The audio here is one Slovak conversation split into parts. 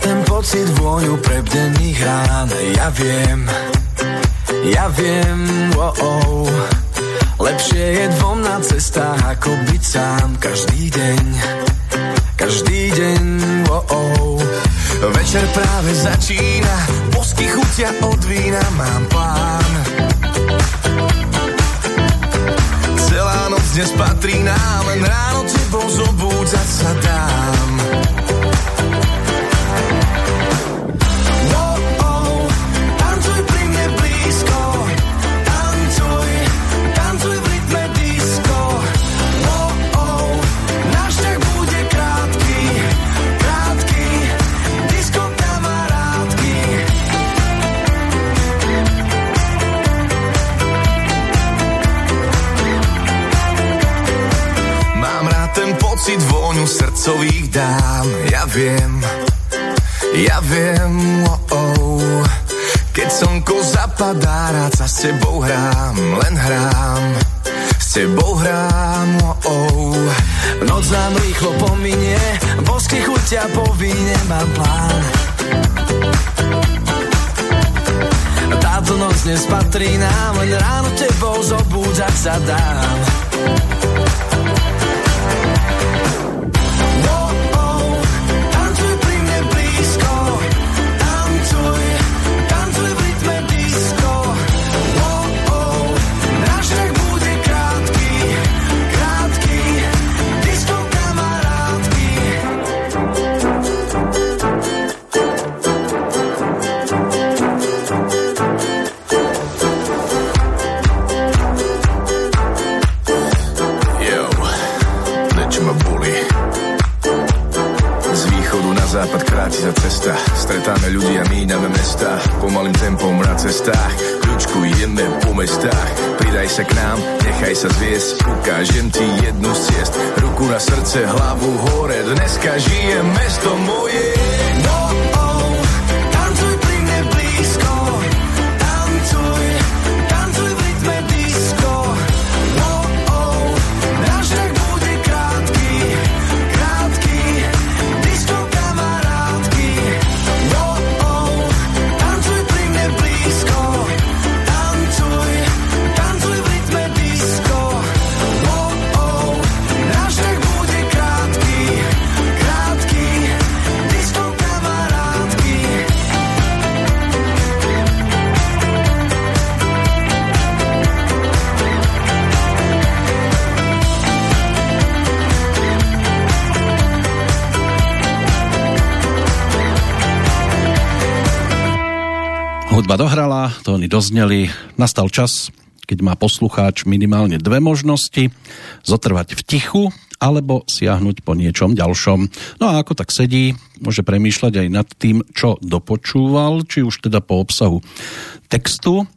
ten pocit vôňu prebdených rán Ja viem, ja viem, oh, oh. Lepšie je dvom na cestách ako byť sám každý deň Každý deň, oh, oh. Večer práve začína, bosky chutia od vína, mám plán Celá noc dnes patrí nám, len ráno tebou zobúdzať sa dám srdcových dám. Ja viem, ja viem, oh, oh. Keď slnko zapadá, rád sa s tebou hrám, len hrám. S tebou hrám, oh, oh. Noc nám rýchlo pominie, bosky chuťa po víne, mám plán. Táto noc dnes patrí nám, len ráno tebou zobúdzať sa dám. Sa cesta. Stretáme ľudí a míname mesta. Pomalým tempom na cestách. Kľúčku ideme po mestách. Pridaj sa k nám, nechaj sa zviesť. Ukážem ti jednu z ciest. Ruku na srdce, hlavu hore. Dneska žije mesto moje. No Hudba dohrala, tóny dozneli, nastal čas, keď má poslucháč minimálne dve možnosti, zotrvať v tichu alebo siahnuť po niečom ďalšom. No a ako tak sedí, môže premýšľať aj nad tým, čo dopočúval, či už teda po obsahu textu,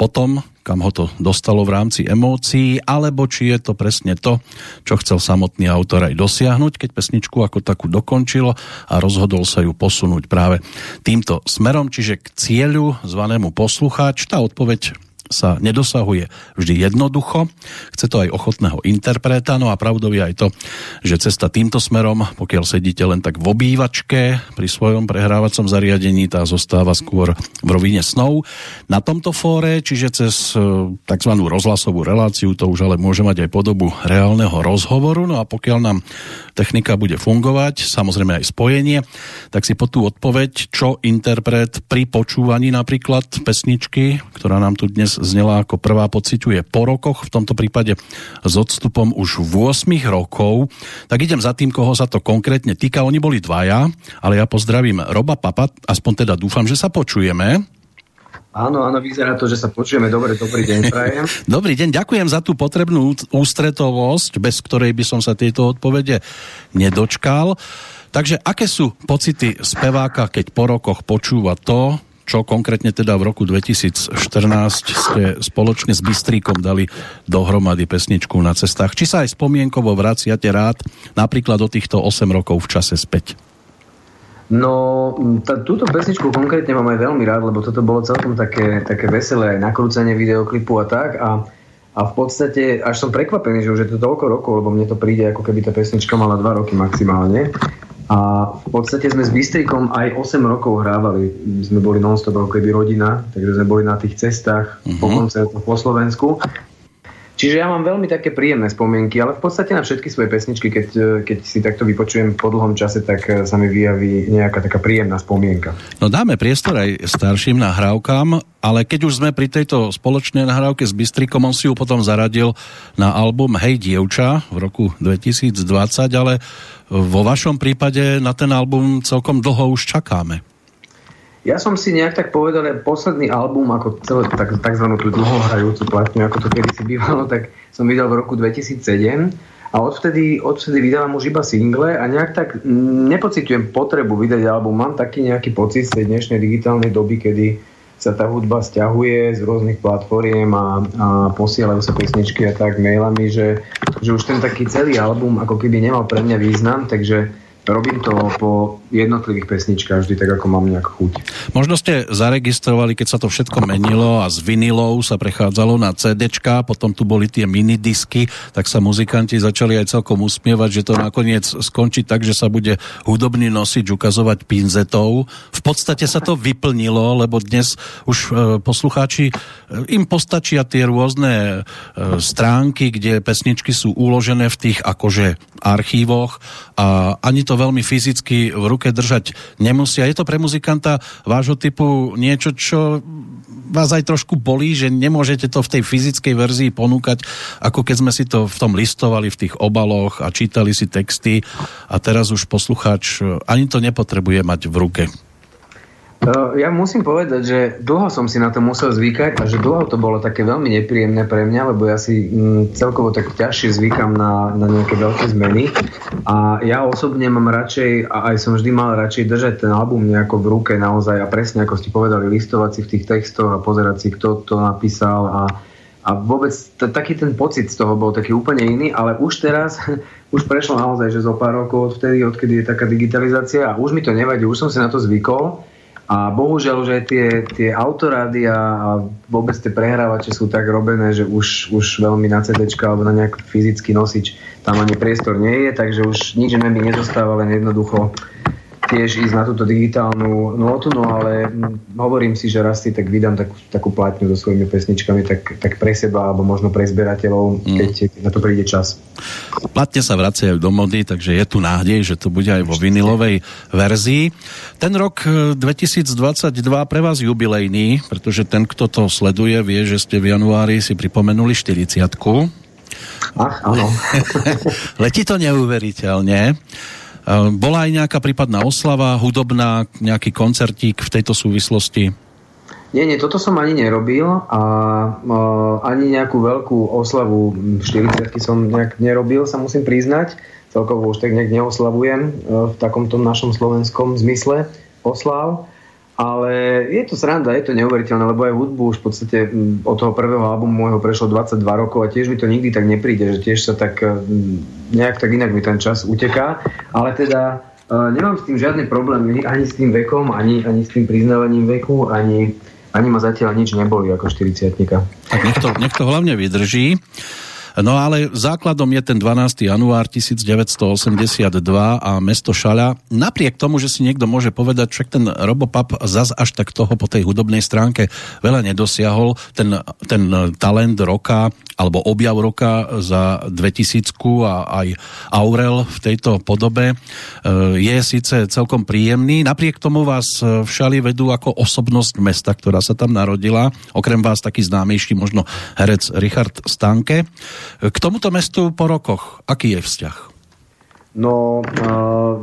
potom, kam ho to dostalo v rámci emócií, alebo či je to presne to, čo chcel samotný autor aj dosiahnuť, keď pesničku ako takú dokončilo a rozhodol sa ju posunúť práve týmto smerom, čiže k cieľu zvanému poslucháč. Tá odpoveď sa nedosahuje vždy jednoducho. Chce to aj ochotného interpreta, no a pravdou je aj to, že cesta týmto smerom, pokiaľ sedíte len tak v obývačke pri svojom prehrávacom zariadení, tá zostáva skôr v rovine snov. Na tomto fóre, čiže cez e, tzv. rozhlasovú reláciu, to už ale môže mať aj podobu reálneho rozhovoru, no a pokiaľ nám technika bude fungovať, samozrejme aj spojenie, tak si po tú odpoveď, čo interpret pri počúvaní napríklad pesničky, ktorá nám tu dnes znela ako prvá pociťuje po rokoch, v tomto prípade s odstupom už 8 rokov. Tak idem za tým, koho sa to konkrétne týka. Oni boli dvaja, ale ja pozdravím Roba Papa, aspoň teda dúfam, že sa počujeme. Áno, áno, vyzerá to, že sa počujeme. Dobre, dobrý deň, prajem. Dobrý deň, ďakujem za tú potrebnú ústretovosť, bez ktorej by som sa tieto odpovede nedočkal. Takže aké sú pocity speváka, keď po rokoch počúva to, čo konkrétne teda v roku 2014 ste spoločne s Bystríkom dali dohromady pesničku na cestách. Či sa aj spomienkovo vraciate rád napríklad do týchto 8 rokov v čase späť? No, tá, túto pesničku konkrétne mám aj veľmi rád, lebo toto bolo celkom také, také veselé, aj nakrúcanie videoklipu a tak. A, a v podstate až som prekvapený, že už je to toľko rokov, lebo mne to príde, ako keby tá pesnička mala dva roky maximálne. A v podstate sme s Bystrikom aj 8 rokov hrávali. My sme boli non-stop ako keby rodina, takže sme boli na tých cestách uh-huh. po mhm. koncertoch po Slovensku. Čiže ja mám veľmi také príjemné spomienky, ale v podstate na všetky svoje pesničky, keď, keď si takto vypočujem po dlhom čase, tak sa mi vyjaví nejaká taká príjemná spomienka. No dáme priestor aj starším nahrávkam, ale keď už sme pri tejto spoločnej nahrávke s Bystrikom, on si ju potom zaradil na album Hej dievča v roku 2020, ale vo vašom prípade na ten album celkom dlho už čakáme. Ja som si nejak tak povedal, že posledný album, ako celé tak, takzvanú tú dlhohrajúcu platňu, ako to kedy si bývalo, tak som vydal v roku 2007 a odvtedy, odvtedy vydávam už iba single a nejak tak nepocitujem potrebu vydať album. Mám taký nejaký pocit z tej dnešnej digitálnej doby, kedy sa tá hudba stiahuje z rôznych platformiem a, a posielajú sa pesničky a tak mailami, že, že už ten taký celý album ako keby nemal pre mňa význam, takže robím to po jednotlivých pesničkách vždy tak, ako mám nejak chuť. Možno ste zaregistrovali, keď sa to všetko menilo a z vinilov sa prechádzalo na CDčka, potom tu boli tie minidisky, tak sa muzikanti začali aj celkom usmievať, že to nakoniec skončí tak, že sa bude hudobný nosič ukazovať pinzetou. V podstate sa to vyplnilo, lebo dnes už e, poslucháči, e, im postačia tie rôzne e, stránky, kde pesničky sú uložené v tých akože archívoch a ani to veľmi fyzicky v ruke držať nemusia. Je to pre muzikanta vášho typu niečo, čo vás aj trošku bolí, že nemôžete to v tej fyzickej verzii ponúkať, ako keď sme si to v tom listovali v tých obaloch a čítali si texty a teraz už poslucháč ani to nepotrebuje mať v ruke. Ja musím povedať, že dlho som si na to musel zvykať a že dlho to bolo také veľmi nepríjemné pre mňa, lebo ja si mm, celkovo tak ťažšie zvykam na, na nejaké veľké zmeny. A ja osobne mám radšej, a aj som vždy mal radšej držať ten album nejako v ruke naozaj a presne ako ste povedali, listovať si v tých textoch a pozerať si, kto to napísal a, a vôbec t- taký ten pocit z toho bol taký úplne iný, ale už teraz, už prešlo naozaj, že zo pár rokov odvtedy, odkedy je taká digitalizácia a už mi to nevadí, už som si na to zvykol a bohužiaľ, že tie, tie autorády a vôbec tie prehrávače sú tak robené, že už, už veľmi na CD alebo na nejaký fyzický nosič tam ani priestor nie je, takže už nič mi nezostáva, len jednoducho tiež ísť na túto digitálnu notu, no ale hovorím si, že raz si tak vydám takú, takú platňu so svojimi pesničkami tak, tak pre seba alebo možno pre zberateľov, mm. keď na to príde čas. Platne sa vracajú do mody, takže je tu nádej, že to bude aj vo vinilovej verzii. Ten rok 2022 e, pre vás jubilejný, pretože ten, kto to sleduje, vie, že ste v januári si pripomenuli 40 Ach, áno. Letí to neuveriteľne. Bola aj nejaká prípadná oslava, hudobná, nejaký koncertík v tejto súvislosti? Nie, nie, toto som ani nerobil a uh, ani nejakú veľkú oslavu 40 som nejak nerobil, sa musím priznať. Celkovo už tak nejak neoslavujem uh, v takomto našom slovenskom zmysle oslav. Ale je to sranda, je to neuveriteľné, lebo aj hudbu už v podstate mm, od toho prvého albumu môjho prešlo 22 rokov a tiež mi to nikdy tak nepríde, že tiež sa tak mm, nejak tak inak mi ten čas uteká. Ale teda uh, nemám s tým žiadne problémy, ani s tým vekom, ani, ani s tým priznávaním veku, ani, ani ma zatiaľ nič neboli ako 40 Tak nech to, to hlavne vydrží. No ale základom je ten 12. január 1982 a mesto Šaľa. Napriek tomu, že si niekto môže povedať, však ten Robopap zas až tak toho po tej hudobnej stránke veľa nedosiahol, ten, ten talent roka alebo objav roka za 2000 a aj Aurel v tejto podobe e, je síce celkom príjemný. Napriek tomu vás v Šali vedú ako osobnosť mesta, ktorá sa tam narodila. Okrem vás taký známejší možno herec Richard Stanke. K tomuto mestu po rokoch, aký je vzťah? No,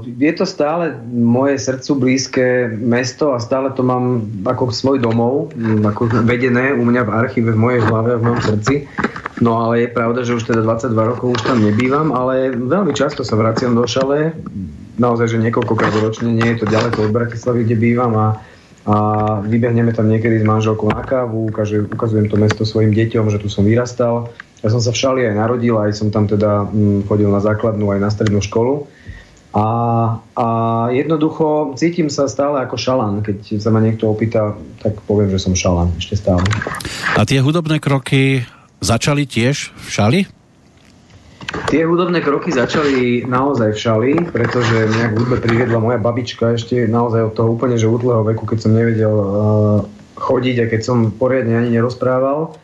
je to stále moje srdcu blízke mesto a stále to mám ako svoj domov, ako vedené u mňa v archíve, v mojej hlave a v mojom srdci. No ale je pravda, že už teda 22 rokov už tam nebývam, ale veľmi často sa vraciam do Šale. Naozaj, že niekoľkokrát ročne nie je to ďaleko od Bratislavy, kde bývam a a vybehneme tam niekedy s manželkou na kávu, ukazujem to mesto svojim deťom, že tu som vyrastal. Ja som sa v Šali aj narodil, aj som tam teda mm, chodil na základnú, aj na strednú školu. A, a jednoducho cítim sa stále ako šalan. Keď sa ma niekto opýta, tak poviem, že som šalan ešte stále. A tie hudobné kroky začali tiež v Šali? Tie hudobné kroky začali naozaj v šali, pretože mňa k hudbe priviedla moja babička ešte naozaj od toho úplne že útleho veku, keď som nevedel uh, chodiť a keď som poriadne ani nerozprával,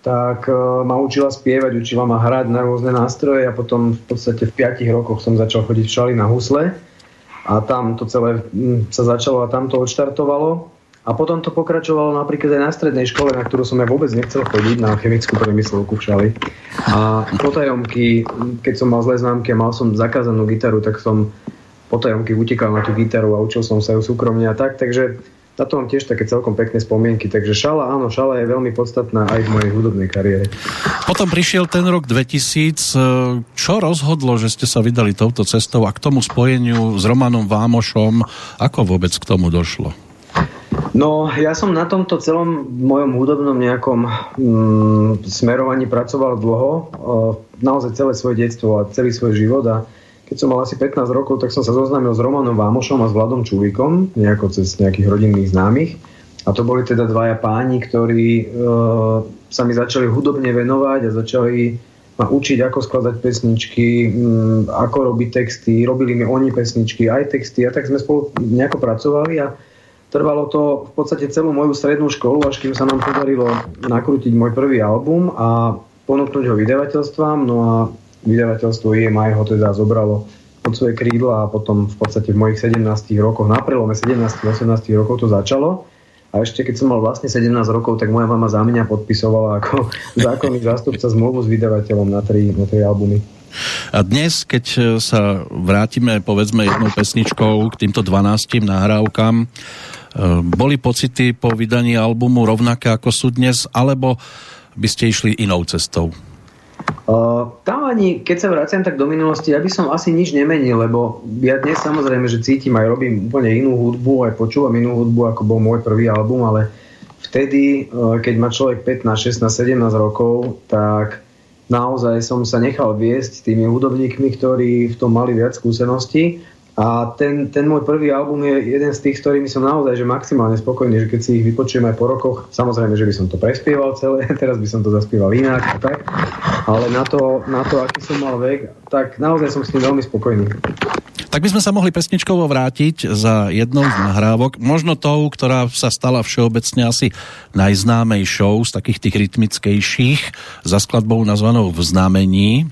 tak uh, ma učila spievať, učila ma hrať na rôzne nástroje a potom v podstate v 5 rokoch som začal chodiť v šali na husle a tam to celé hm, sa začalo a tam to odštartovalo. A potom to pokračovalo napríklad aj na strednej škole, na ktorú som ja vôbec nechcel chodiť, na chemickú priemyslovku v Šali. A potajomky, keď som mal zlé známky a mal som zakázanú gitaru, tak som potajomky utekal na tú gitaru a učil som sa ju súkromne a tak. Takže na to mám tiež také celkom pekné spomienky. Takže šala, áno, šala je veľmi podstatná aj v mojej hudobnej kariére. Potom prišiel ten rok 2000. Čo rozhodlo, že ste sa vydali touto cestou a k tomu spojeniu s Romanom Vámošom, ako vôbec k tomu došlo? No, ja som na tomto celom mojom hudobnom nejakom mm, smerovaní pracoval dlho, e, naozaj celé svoje detstvo a celý svoj život a keď som mal asi 15 rokov, tak som sa zoznámil s Romanom Vámošom a s Vladom Čulikom, nejako cez nejakých rodinných známych. A to boli teda dvaja páni, ktorí e, sa mi začali hudobne venovať a začali ma učiť, ako skladať pesničky, mm, ako robiť texty, robili mi oni pesničky, aj texty a tak sme spolu nejako pracovali a Trvalo to v podstate celú moju strednú školu, až kým sa nám podarilo nakrútiť môj prvý album a ponúknuť ho vydavateľstvám. No a vydavateľstvo EMI ho teda zobralo pod svoje krídla a potom v podstate v mojich 17 rokoch, na prelome 17 18 rokov to začalo. A ešte keď som mal vlastne 17 rokov, tak moja mama za mňa podpisovala ako zákonný zástupca zmluvu s vydavateľom na tri, na tri albumy. A dnes, keď sa vrátime povedzme jednou pesničkou k týmto 12 nahrávkam, Ehm, boli pocity po vydaní albumu rovnaké ako sú dnes, alebo by ste išli inou cestou? Tam ani, keď sa vraciam tak do minulosti, ja by som asi nič nemenil, lebo ja dnes samozrejme, že cítim aj robím úplne inú hudbu, aj počúvam inú hudbu, ako bol môj prvý album, ale vtedy, keď má človek 15, 16, 17 rokov, tak naozaj som sa nechal viesť tými hudobníkmi, ktorí v tom mali viac skúseností. A ten, ten môj prvý album je jeden z tých, s ktorými som naozaj že maximálne spokojný, že keď si ich vypočujem aj po rokoch, samozrejme, že by som to prespieval celé, teraz by som to zaspieval inak a tak, ale na to, na to, aký som mal vek, tak naozaj som s tým veľmi spokojný. Tak by sme sa mohli pesničkovo vrátiť za jednou z nahrávok, možno tou, ktorá sa stala všeobecne asi najznámejšou z takých tých rytmickejších, za skladbou nazvanou V znamení.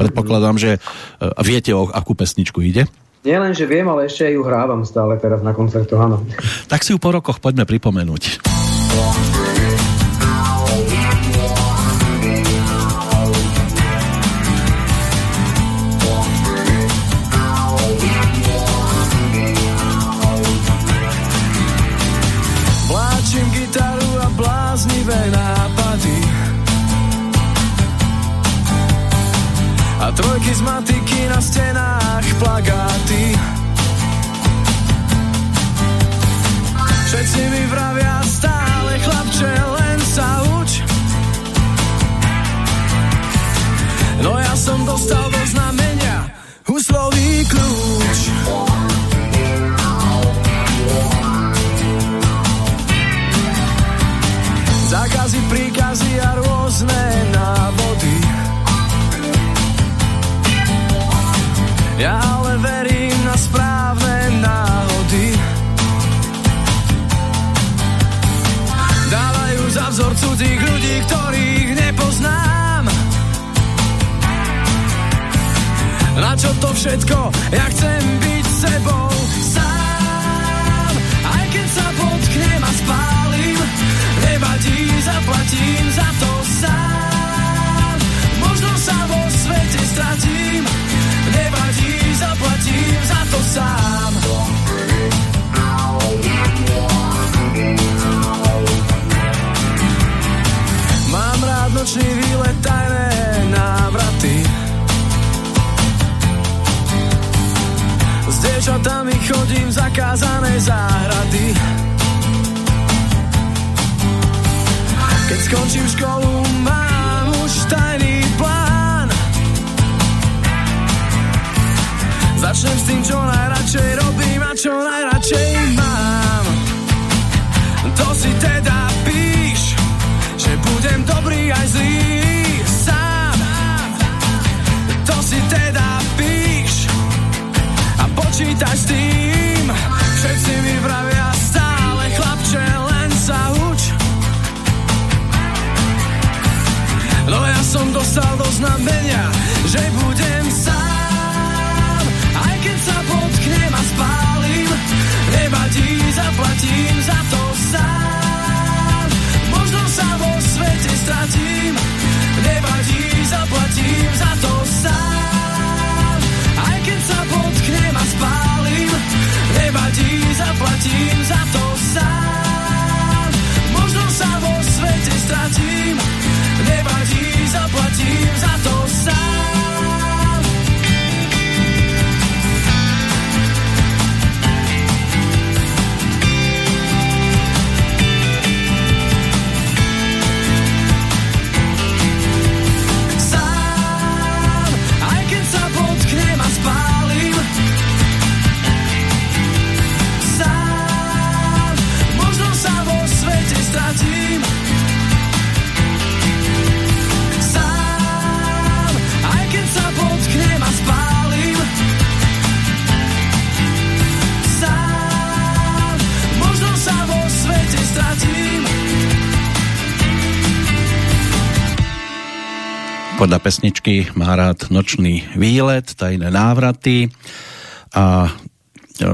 Predpokladám, že e, viete, o akú pesničku ide? Nie len, že viem, ale ešte ju hrávam stále teraz na koncertu, áno. Tak si ju po rokoch poďme pripomenúť. Bláznivé nápady. A trojky z matiky na stenách plagáty. Všetci mi vravia stále chlapče, len sa uč. No ja som dostal do znamenia huslový kľúč Zákazy, príkazy a rôzne návody Ja ale verím na správne náhody. Dávajú za vzor cudzích ľudí, ktorých nepoznám. Na čo to všetko? Ja chcem byť sebou sám. Aj keď sa potknem a spálim, nevadí, zaplatím za to sám. Možno sa vo svete stratím, nevadí, zaplatím za to sám. Mám rád nočný výlet, tajné návraty. S dievčatami chodím zakázané záhrady. Keď skončím školu, mám už tajný plán. Začnem s tým, čo najradšej robím a čo najradšej zaplatím za to sám. Možno sa vo svete stratím, nevadí, zaplatím za to sám. Aj keď sa potknem a spálim, nevadí, zaplatím za to sám. Možno sa vo svete stratím, nevadí, zaplatím za to Podľa pesničky má rád nočný výlet, tajné návraty a e,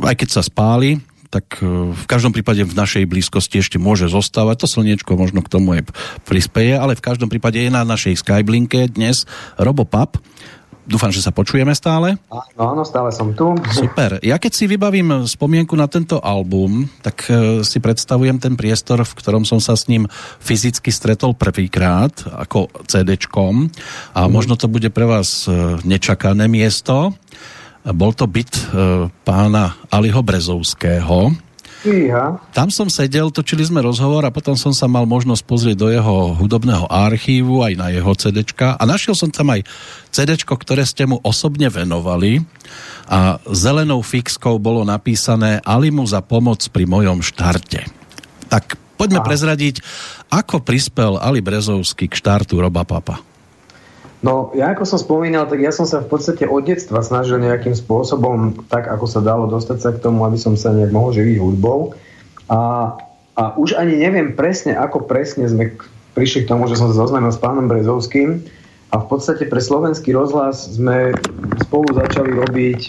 aj keď sa spáli, tak e, v každom prípade v našej blízkosti ešte môže zostávať. To slniečko možno k tomu aj prispieje, ale v každom prípade je na našej Skyblinke dnes Robo Pap. Dúfam, že sa počujeme stále. Áno, áno, stále som tu. Super. Ja keď si vybavím spomienku na tento album, tak e, si predstavujem ten priestor, v ktorom som sa s ním fyzicky stretol prvýkrát ako CD-čkom a možno to bude pre vás e, nečakané miesto. Bol to byt e, pána Aliho Brezovského, Fíha. tam som sedel, točili sme rozhovor a potom som sa mal možnosť pozrieť do jeho hudobného archívu, aj na jeho CDčka a našiel som tam aj CDčko, ktoré ste mu osobne venovali a zelenou fixkou bolo napísané Alimu za pomoc pri mojom štarte. Tak poďme Aha. prezradiť, ako prispel Ali Brezovský k štartu Roba Papa. No, ja ako som spomínal, tak ja som sa v podstate od detstva snažil nejakým spôsobom, tak ako sa dalo, dostať sa k tomu, aby som sa nejak mohol živiť hudbou. A, a už ani neviem presne, ako presne sme prišli k tomu, že som sa zoznámil s pánom Brezovským a v podstate pre slovenský rozhlas sme spolu začali robiť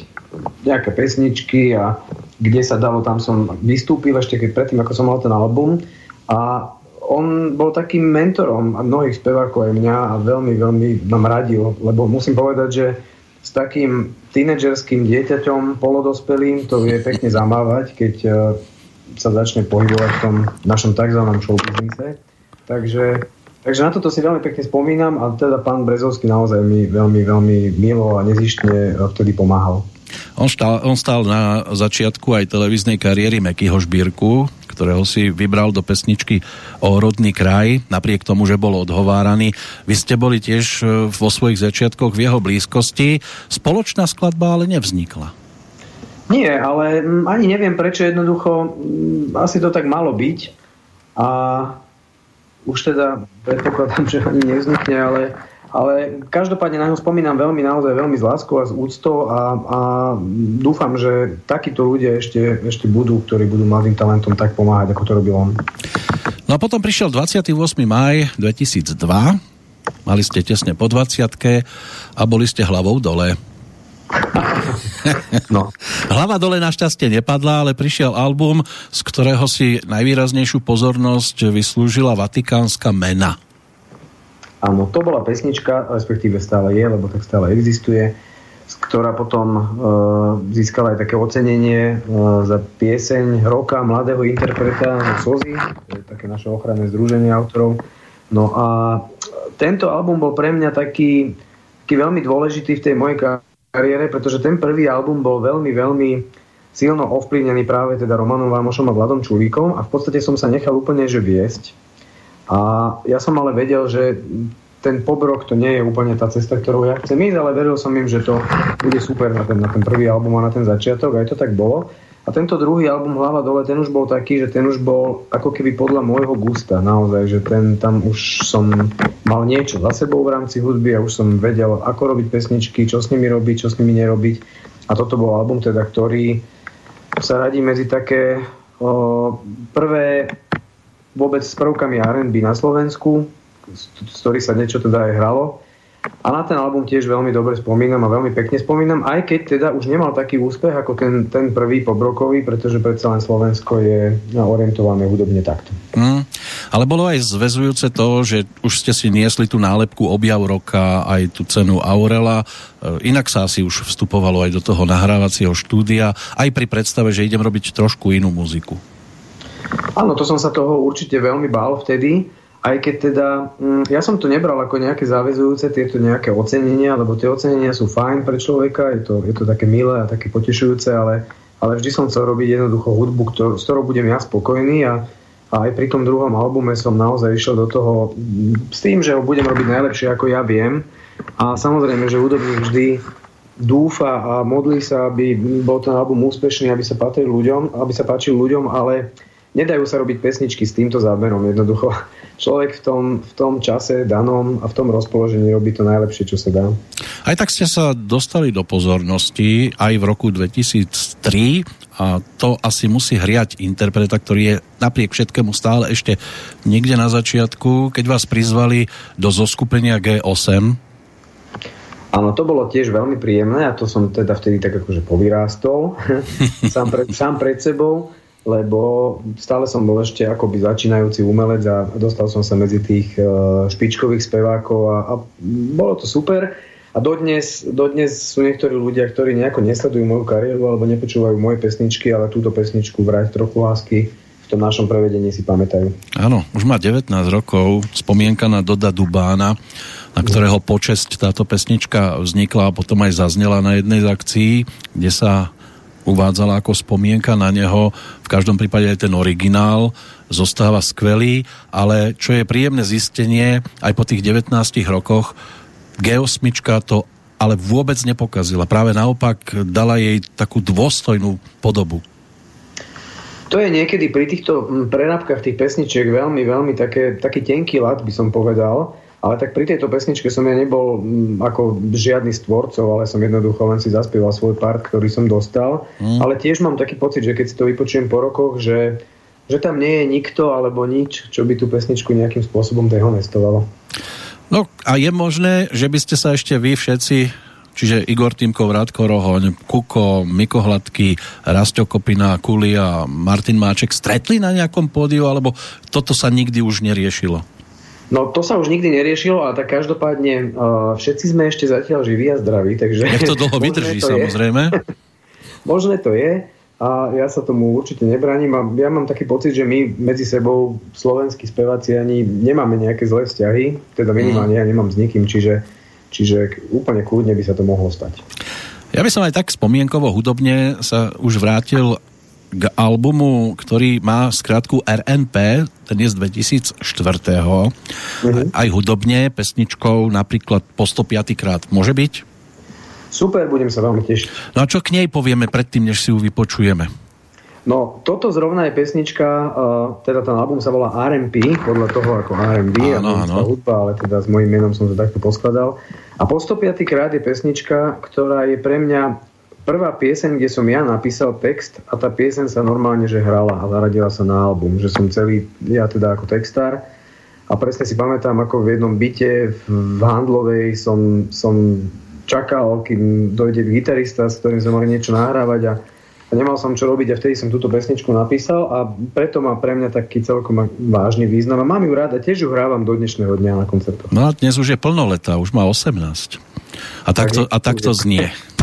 nejaké pesničky a kde sa dalo, tam som vystúpil ešte keď predtým, ako som mal ten album a on bol takým mentorom a mnohých spevákov aj mňa a veľmi, veľmi nám radil, lebo musím povedať, že s takým tínedžerským dieťaťom, polodospelým, to vie pekne zamávať, keď eh, sa začne pohybovať v tom našom tzv. show. Takže, takže na toto si veľmi pekne spomínam a teda pán Brezovský naozaj mi veľmi, veľmi milo a nezištne eh, vtedy pomáhal. On stál, on stál na začiatku aj televíznej kariéry Mekyho Šbírku, ktorého si vybral do pesničky o rodný kraj, napriek tomu, že bol odhováraný. Vy ste boli tiež e, vo svojich začiatkoch v jeho blízkosti. Spoločná skladba ale nevznikla. Nie, ale mm, ani neviem prečo jednoducho, mm, asi to tak malo byť a už teda predpokladám, že ani nevznikne, ale, ale každopádne na ňo spomínam veľmi, naozaj veľmi s láskou a s úctou a, a dúfam, že takíto ľudia ešte, ešte budú, ktorí budú mladým talentom tak pomáhať, ako to robil on. No a potom prišiel 28. maj 2002, mali ste tesne po 20 a boli ste hlavou dole. No. Hlava dole našťastie nepadla, ale prišiel album, z ktorého si najvýraznejšiu pozornosť vyslúžila Vatikánska mena. Áno, to bola pesnička, respektíve stále je, lebo tak stále existuje, ktorá potom e, získala aj také ocenenie e, za pieseň roka mladého interpreta no, Sozy, to je také naše ochranné združenie autorov. No a tento album bol pre mňa taký, taký veľmi dôležitý v tej mojej kariére, pretože ten prvý album bol veľmi, veľmi silno ovplyvnený práve teda Romanom Vámošom a Vladom Čulíkom a v podstate som sa nechal úplne že viesť a ja som ale vedel, že ten pobrok to nie je úplne tá cesta, ktorou ja chcem ísť, ale veril som im, že to bude super na ten, na ten prvý album a na ten začiatok. Aj to tak bolo. A tento druhý album Hlava dole, ten už bol taký, že ten už bol ako keby podľa môjho gusta naozaj, že ten tam už som mal niečo za sebou v rámci hudby a už som vedel, ako robiť pesničky, čo s nimi robiť, čo s nimi nerobiť. A toto bol album teda, ktorý sa radí medzi také o, prvé vôbec s prvkami R&B na Slovensku z ktorých sa niečo teda aj hralo. A na ten album tiež veľmi dobre spomínam a veľmi pekne spomínam, aj keď teda už nemal taký úspech ako ten, ten prvý pobrokový, pretože predsa len Slovensko je orientované hudobne takto. Mm, ale bolo aj zväzujúce to, že už ste si niesli tú nálepku objav roka, aj tú cenu Aurela. E, inak sa asi už vstupovalo aj do toho nahrávacieho štúdia, aj pri predstave, že idem robiť trošku inú muziku. Áno, to som sa toho určite veľmi bál vtedy aj keď teda, mm, ja som to nebral ako nejaké záväzujúce tieto nejaké ocenenia, lebo tie ocenenia sú fajn pre človeka, je to, je to také milé a také potešujúce, ale, ale vždy som chcel robiť jednoducho hudbu, ktor, s ktorou budem ja spokojný a, a aj pri tom druhom albume som naozaj išiel do toho mm, s tým, že ho budem robiť najlepšie ako ja viem. A samozrejme, že hudobník vždy dúfa a modlí sa, aby bol ten album úspešný, aby sa patril ľuďom, aby sa páčil ľuďom, ale nedajú sa robiť pesničky s týmto záberom. Jednoducho človek v tom, v tom čase danom a v tom rozpoložení robí to najlepšie, čo sa dá. Aj tak ste sa dostali do pozornosti aj v roku 2003 a to asi musí hriať interpreta, ktorý je napriek všetkému stále ešte niekde na začiatku, keď vás prizvali do zoskupenia G8. Áno, to bolo tiež veľmi príjemné a to som teda vtedy tak akože povyrástol sám, pred, sám pred sebou lebo stále som bol ešte akoby začínajúci umelec a dostal som sa medzi tých e, špičkových spevákov a, a bolo to super. A dodnes, dodnes sú niektorí ľudia, ktorí nejako nesledujú moju kariéru alebo nepočúvajú moje pesničky, ale túto pesničku Vrať trochu lásky v tom našom prevedení si pamätajú. Áno, už má 19 rokov, spomienka na Doda Dubána, na ktorého počesť táto pesnička vznikla a potom aj zaznela na jednej z akcií, kde sa uvádzala ako spomienka na neho. V každom prípade aj ten originál zostáva skvelý, ale čo je príjemné zistenie, aj po tých 19 rokoch G8 to ale vôbec nepokazila. Práve naopak dala jej takú dôstojnú podobu. To je niekedy pri týchto prerábkach tých pesničiek veľmi, veľmi také, taký tenký lat, by som povedal ale tak pri tejto pesničke som ja nebol m, mm, ako žiadny z tvorcov, ale som jednoducho len si zaspieval svoj part, ktorý som dostal. Mm. Ale tiež mám taký pocit, že keď si to vypočujem po rokoch, že, že tam nie je nikto alebo nič, čo by tú pesničku nejakým spôsobom dehonestovalo. No a je možné, že by ste sa ešte vy všetci, čiže Igor Týmkov, Radko Rohoň, Kuko, Miko Hladký, Rasto Kopina, Kuli a Martin Máček stretli na nejakom pódiu, alebo toto sa nikdy už neriešilo? No to sa už nikdy neriešilo, ale tak každopádne uh, všetci sme ešte zatiaľ živí a zdraví, takže... Nech to dlho vydrží, to samozrejme. možné to je a ja sa tomu určite nebraním a ja mám taký pocit, že my medzi sebou slovenskí speváci ani nemáme nejaké zlé vzťahy, teda minimálne mm. ja nemám s nikým, čiže, čiže úplne kľudne by sa to mohlo stať. Ja by som aj tak spomienkovo hudobne sa už vrátil k albumu, ktorý má skrátku RNP, ten je z 2004. Mm-hmm. Aj hudobne, pesničkou napríklad po 105. krát. Môže byť? Super, budem sa veľmi tešiť. No a čo k nej povieme predtým, než si ju vypočujeme? No, toto zrovna je pesnička, uh, teda ten album sa volá RMP, podľa toho ako R&B, áno, áno. hudba, ale teda s mojím menom som to takto poskladal. A po 105. krát je pesnička, ktorá je pre mňa prvá pieseň, kde som ja napísal text a tá pieseň sa normálne, že hrala a zaradila sa na album, že som celý, ja teda ako textár a presne si pamätám, ako v jednom byte v Handlovej som, som čakal, kým dojde gitarista, s ktorým sme mohli niečo nahrávať a, a nemal som čo robiť a vtedy som túto pesničku napísal a preto má pre mňa taký celkom vážny význam a mám ju rád a tiež ju hrávam do dnešného dňa na koncertoch. No a dnes už je plnoletá, už má 18. A takto, a takto znie.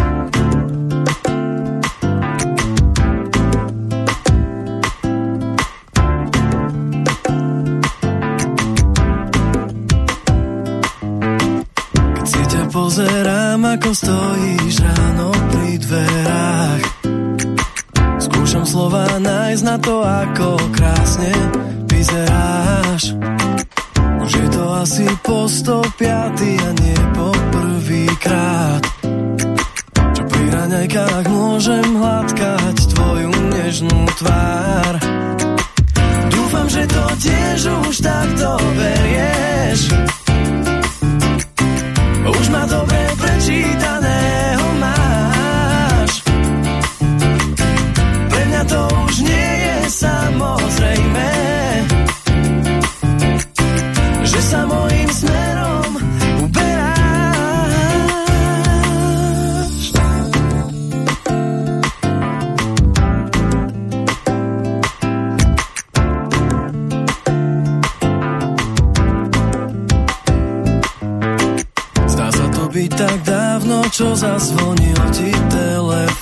ako stojíš ráno pri dverách. Skúšam slova nájsť na to, ako krásne vyzeráš. Už je to asi po 105 a nie po prvýkrát Čo pri raňajkách môžem hladkať tvoju nežnú tvár. Dúfam, že to tiež už takto berieš prečítaného máš. Pre mňa to už nie je samozrejme, že sa moji tak čo zazvonil ti telefón.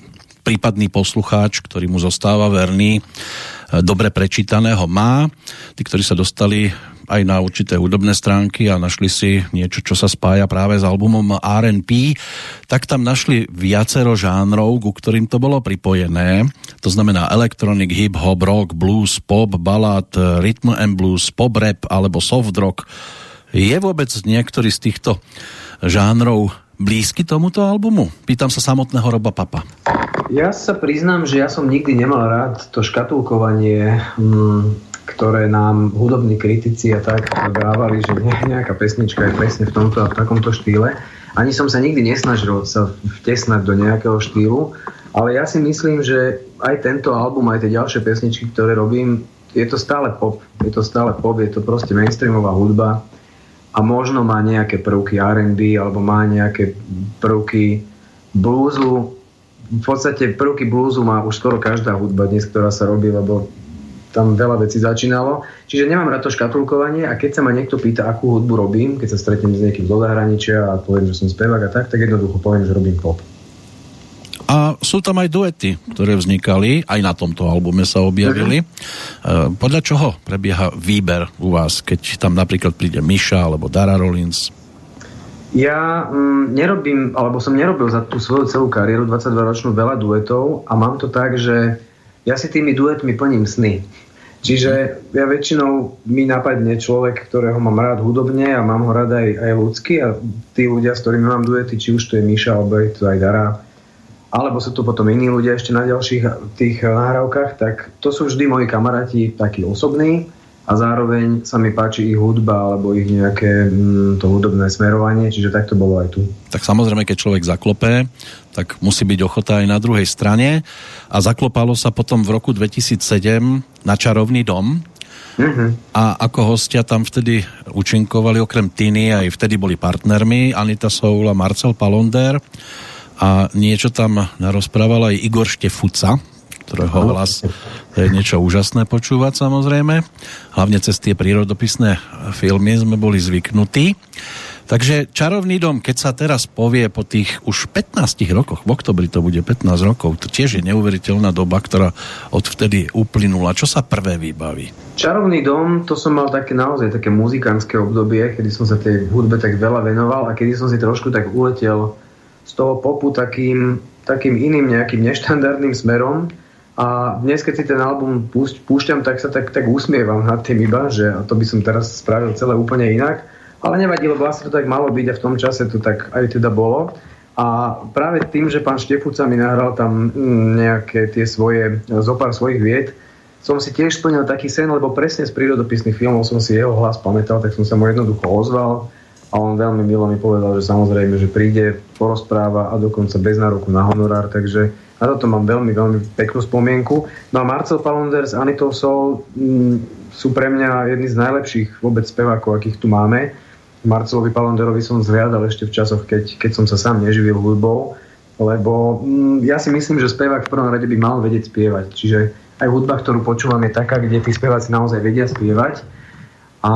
prípadný poslucháč, ktorý mu zostáva verný, e, dobre prečítaného má. Tí, ktorí sa dostali aj na určité hudobné stránky a našli si niečo, čo sa spája práve s albumom R&P, tak tam našli viacero žánrov, ku ktorým to bolo pripojené. To znamená electronic, hip hop, rock, blues, pop, ballad, rhythm and blues, pop rap alebo soft rock. Je vôbec niektorý z týchto žánrov blízky tomuto albumu? Pýtam sa samotného Roba Papa. Ja sa priznám, že ja som nikdy nemal rád to škatulkovanie, mm, ktoré nám hudobní kritici a tak dávali, že nejaká pesnička je presne v tomto a v takomto štýle. Ani som sa nikdy nesnažil sa vtesnať do nejakého štýlu, ale ja si myslím, že aj tento album, aj tie ďalšie pesničky, ktoré robím, je to stále pop. Je to stále pop, je to proste mainstreamová hudba a možno má nejaké prvky R&B alebo má nejaké prvky bluesu. V podstate prvky bluesu má už skoro každá hudba dnes, ktorá sa robí, lebo tam veľa vecí začínalo. Čiže nemám rád to škatulkovanie a keď sa ma niekto pýta, akú hudbu robím, keď sa stretnem s niekým zo zahraničia a poviem, že som spevák a tak, tak jednoducho poviem, že robím pop. A sú tam aj duety, ktoré vznikali, aj na tomto albume sa objavili. Uh-huh. Podľa čoho prebieha výber u vás, keď tam napríklad príde Miša alebo Dara Rollins? Ja mm, nerobím, alebo som nerobil za tú svoju celú kariéru 22-ročnú veľa duetov a mám to tak, že ja si tými duetmi plním sny. Čiže ja väčšinou mi napadne človek, ktorého mám rád hudobne a mám ho rád aj, aj ľudsky a tí ľudia, s ktorými mám duety, či už to je Miša alebo je to aj Dara, alebo sú tu potom iní ľudia ešte na ďalších tých nahrávkach, tak to sú vždy moji kamaráti takí osobní a zároveň sa mi páči ich hudba alebo ich nejaké mm, to hudobné smerovanie, čiže tak to bolo aj tu. Tak samozrejme, keď človek zaklopé, tak musí byť ochota aj na druhej strane a zaklopalo sa potom v roku 2007 na Čarovný dom, Uh-huh. A ako hostia tam vtedy účinkovali okrem Tiny, aj vtedy boli partnermi Anita Soul a Marcel Palonder a niečo tam narozprával aj Igor Štefuca, ktorého hlas to je niečo úžasné počúvať samozrejme. Hlavne cez tie prírodopisné filmy sme boli zvyknutí. Takže Čarovný dom, keď sa teraz povie po tých už 15 rokoch, v oktobri to bude 15 rokov, to tiež je neuveriteľná doba, ktorá odvtedy uplynula. Čo sa prvé vybaví? Čarovný dom, to som mal také naozaj také muzikánske obdobie, kedy som sa tej hudbe tak veľa venoval a kedy som si trošku tak uletel z toho popu takým takým iným nejakým neštandardným smerom a dnes, keď si ten album púšťam, tak sa tak, tak usmievam nad tým iba, že to by som teraz spravil celé úplne inak. Ale nevadí, lebo vlastne to tak malo byť a v tom čase to tak aj teda bolo. A práve tým, že pán Štefuca mi nahral tam mm, nejaké tie svoje, zopár svojich vied, som si tiež splnil taký sen, lebo presne z prírodopisných filmov som si jeho hlas pamätal, tak som sa mu jednoducho ozval a on veľmi milo mi povedal, že samozrejme, že príde, porozpráva a dokonca bez nároku na honorár, takže na toto mám veľmi, veľmi peknú spomienku. No a Marcel Palunder s Anitou Sol mm, sú pre mňa jedni z najlepších vôbec spevákov, akých tu máme. Marcelovi Palonderovi som zhliadal ešte v časoch, keď, keď som sa sám neživil hudbou, lebo m, mm, ja si myslím, že spevák v prvom rade by mal vedieť spievať. Čiže aj hudba, ktorú počúvam, je taká, kde tí speváci naozaj vedia spievať a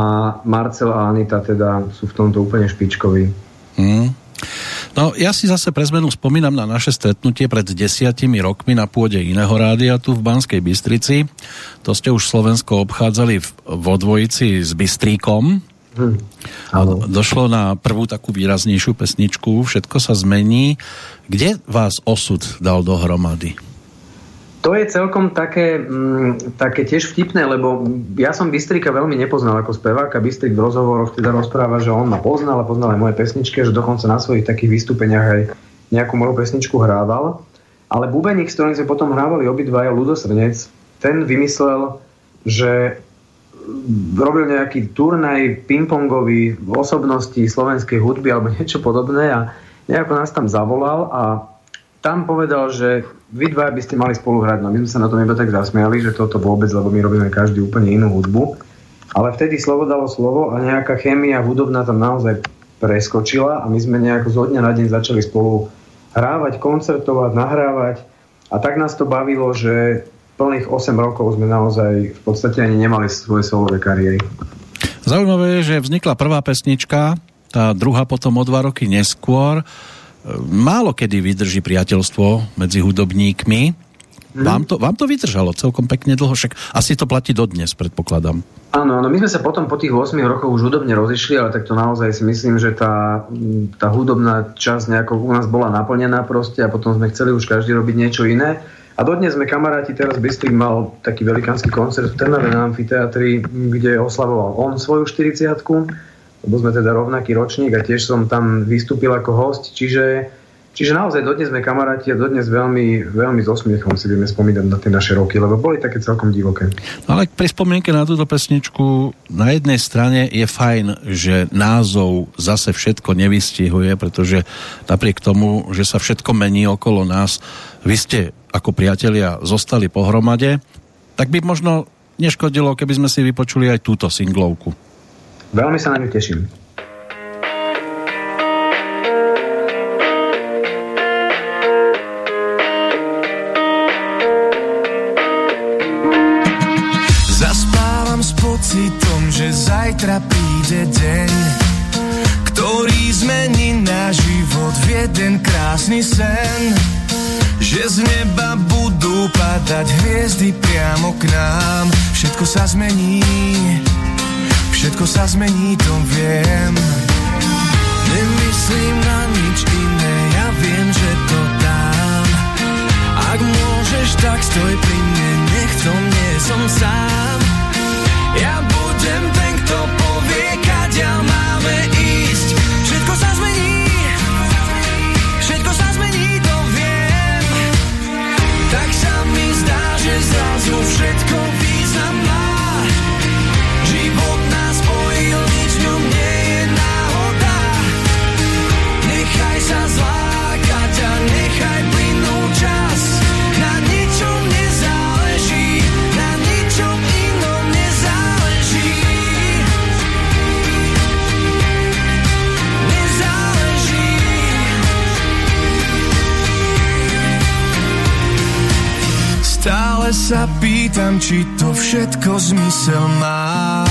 Marcel a Anita teda sú v tomto úplne špičkoví. Hmm. No ja si zase pre zmenu spomínam na naše stretnutie pred desiatimi rokmi na pôde iného rádia tu v Banskej Bystrici. To ste už Slovensko obchádzali v, vo dvojici s Bystríkom. Hmm. Došlo na prvú takú výraznejšiu pesničku Všetko sa zmení. Kde vás osud dal dohromady? To je celkom také, mm, také tiež vtipné, lebo ja som Bystrika veľmi nepoznal ako spevák a Bystrik v rozhovoroch teda rozpráva, že on ma poznal a poznal aj moje pesničky, že dokonca na svojich takých vystúpeniach aj nejakú moju pesničku hrával. Ale bubeník, s ktorým sme potom hrávali obidvaja, Ludosrnec, ten vymyslel, že robil nejaký turnaj pingpongový v osobnosti slovenskej hudby alebo niečo podobné a nejako nás tam zavolal a tam povedal, že vy dva by ste mali spolu hrať. No my sme sa na tom iba tak zasmiali, že toto vôbec, lebo my robíme každý úplne inú hudbu. Ale vtedy slovo dalo slovo a nejaká chémia hudobná tam naozaj preskočila a my sme nejako zo dňa na deň začali spolu hrávať, koncertovať, nahrávať a tak nás to bavilo, že plných 8 rokov sme naozaj v podstate ani nemali svoje solové kariéry. Zaujímavé je, že vznikla prvá pesnička, tá druhá potom o dva roky neskôr málo kedy vydrží priateľstvo medzi hudobníkmi. Hmm. Vám, to, vám to vydržalo celkom pekne dlho, však asi to platí dodnes, predpokladám. Áno, no my sme sa potom po tých 8 rokoch už hudobne rozišli, ale tak to naozaj si myslím, že tá, tá hudobná časť nejako u nás bola naplnená proste a potom sme chceli už každý robiť niečo iné. A dodnes sme kamaráti, teraz Bystrik mal taký velikánsky koncert v Trnave na amfiteatri, kde oslavoval on svoju 40 lebo sme teda rovnaký ročník a tiež som tam vystúpil ako host, čiže, čiže naozaj dodnes sme kamaráti a dodnes veľmi, veľmi s osmiechom si vieme spomínať na tie naše roky, lebo boli také celkom divoké. No ale pri spomienke na túto pesničku na jednej strane je fajn, že názov zase všetko nevystihuje, pretože napriek tomu, že sa všetko mení okolo nás, vy ste ako priatelia zostali pohromade, tak by možno neškodilo, keby sme si vypočuli aj túto singlovku. Veľmi sa na ňu teším. Zaspávam s pocitom, že zajtra príde deň, ktorý zmení náš život v jeden krásny sen. Že z neba budú padať hviezdy priamo k nám, všetko sa zmení Všetko sa zmení, to viem. Nemyslím na nič iné, ja viem, že to dám. Ak môžeš, tak stoj pri mne, nech to nie som sám. Ja budem ten, kto povie, kaďa máme ísť sa pýtam, či to všetko zmysel má.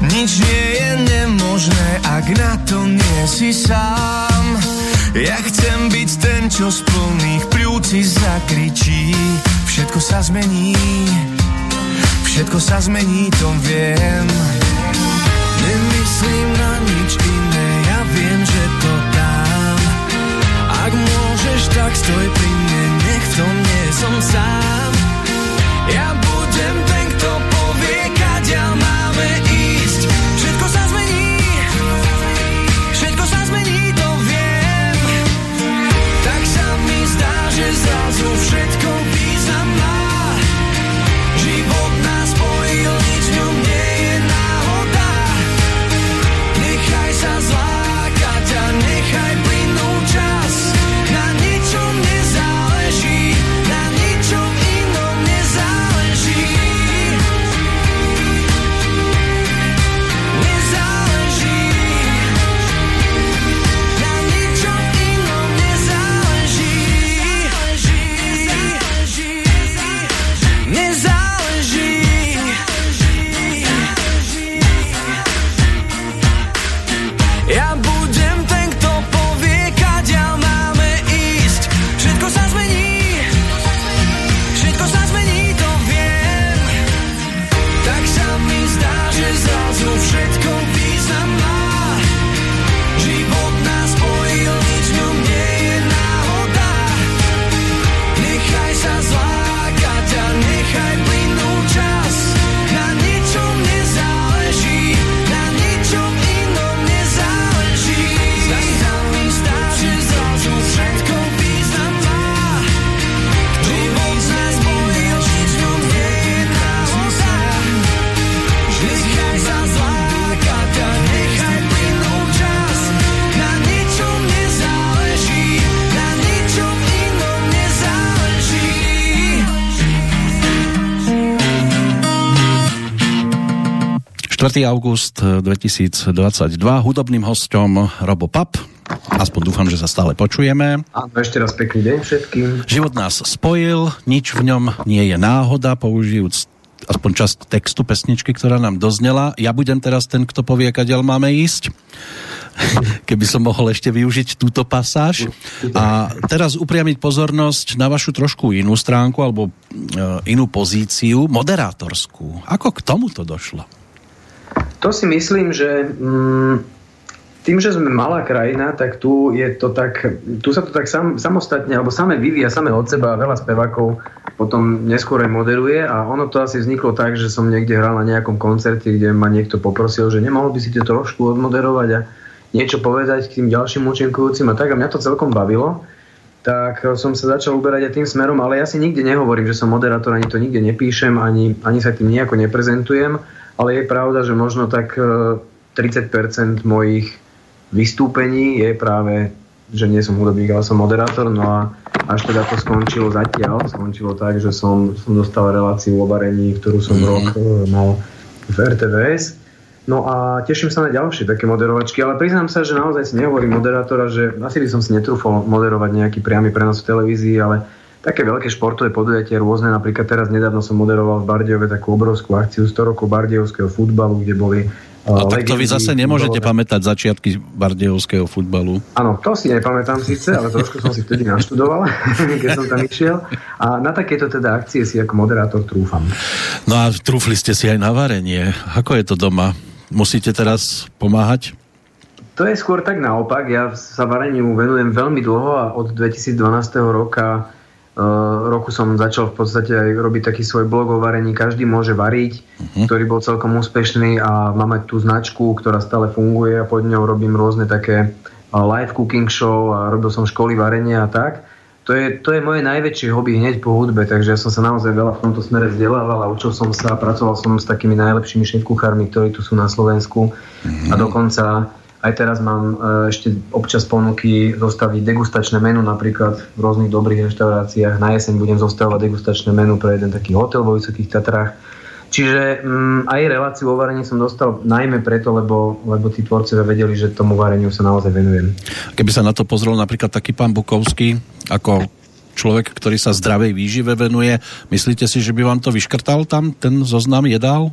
Nič nie je nemožné, ak na to nie si sám. Ja chcem byť ten, čo z plných pľúci zakričí. Všetko sa zmení, všetko sa zmení, to viem. Nemyslím na nič iné, ja viem, že to dám. Ak môžeš, tak stoj pri 也不见得 august 2022, hudobným hostom Robo Pap, aspoň dúfam, že sa stále počujeme. Áno, ešte raz pekný deň všetkým. Život nás spojil, nič v ňom nie je náhoda, použijúc aspoň časť textu pesničky, ktorá nám doznela. Ja budem teraz ten, kto povie, kadeľ máme ísť. Keby som mohol ešte využiť túto pasáž. A teraz upriamiť pozornosť na vašu trošku inú stránku alebo e, inú pozíciu, moderátorskú. Ako k tomuto došlo? To si myslím, že mm, tým, že sme malá krajina, tak tu je to tak, tu sa to tak sam, samostatne, alebo same vyvíja, same od seba, veľa spevákov potom neskôr aj moderuje a ono to asi vzniklo tak, že som niekde hral na nejakom koncerte, kde ma niekto poprosil, že nemohol by si to trošku odmoderovať a niečo povedať k tým ďalším účinkujúcim a tak a mňa to celkom bavilo tak som sa začal uberať aj tým smerom, ale ja si nikde nehovorím, že som moderátor, ani to nikde nepíšem, ani, ani sa tým nejako neprezentujem, ale je pravda, že možno tak 30% e, mojich vystúpení je práve, že nie som hudobník, ale som moderátor, no a až teda to skončilo zatiaľ, skončilo tak, že som, som dostal reláciu o varení, ktorú som mm-hmm. rok e, mal v RTVS. No a teším sa na ďalšie také moderovačky, ale priznám sa, že naozaj si nehovorím moderátora, že asi by som si netrúfol moderovať nejaký priamy prenos v televízii, ale také veľké športové podujatie rôzne, napríklad teraz nedávno som moderoval v Bardejove takú obrovskú akciu 100 rokov bardejovského futbalu, kde boli a tak to vy zase nemôžete bolo... pamätať začiatky bardejovského futbalu. Áno, to si nepamätám síce, ale trošku som si vtedy naštudoval, keď som tam išiel. A na takéto teda akcie si ako moderátor trúfam. No a trúfli ste si aj na varenie. Ako je to doma? Musíte teraz pomáhať? To je skôr tak naopak. Ja sa vareniu venujem veľmi dlho a od 2012 roka roku som začal v podstate aj robiť taký svoj blog o varení. Každý môže variť, uh-huh. ktorý bol celkom úspešný a máme tú značku, ktorá stále funguje a pod ňou robím rôzne také live cooking show a robil som školy varenia a tak. To je, to je moje najväčšie hobby hneď po hudbe, takže ja som sa naozaj veľa v tomto smere vzdelával a učil som sa, pracoval som s takými najlepšími šéf-kuchármi, ktorí tu sú na Slovensku uh-huh. a dokonca aj teraz mám e, ešte občas ponuky zostaviť degustačné menu napríklad v rôznych dobrých reštauráciách. Na jeseň budem zostavovať degustačné menu pre jeden taký hotel vo Vysokých Tatrách. Čiže um, aj reláciu o varení som dostal najmä preto, lebo, lebo tí tvorcovia vedeli, že tomu vareniu sa naozaj venujem. Keby sa na to pozrel napríklad taký pán Bukovský, ako človek, ktorý sa zdravej výžive venuje, myslíte si, že by vám to vyškrtal tam, ten zoznam jedál?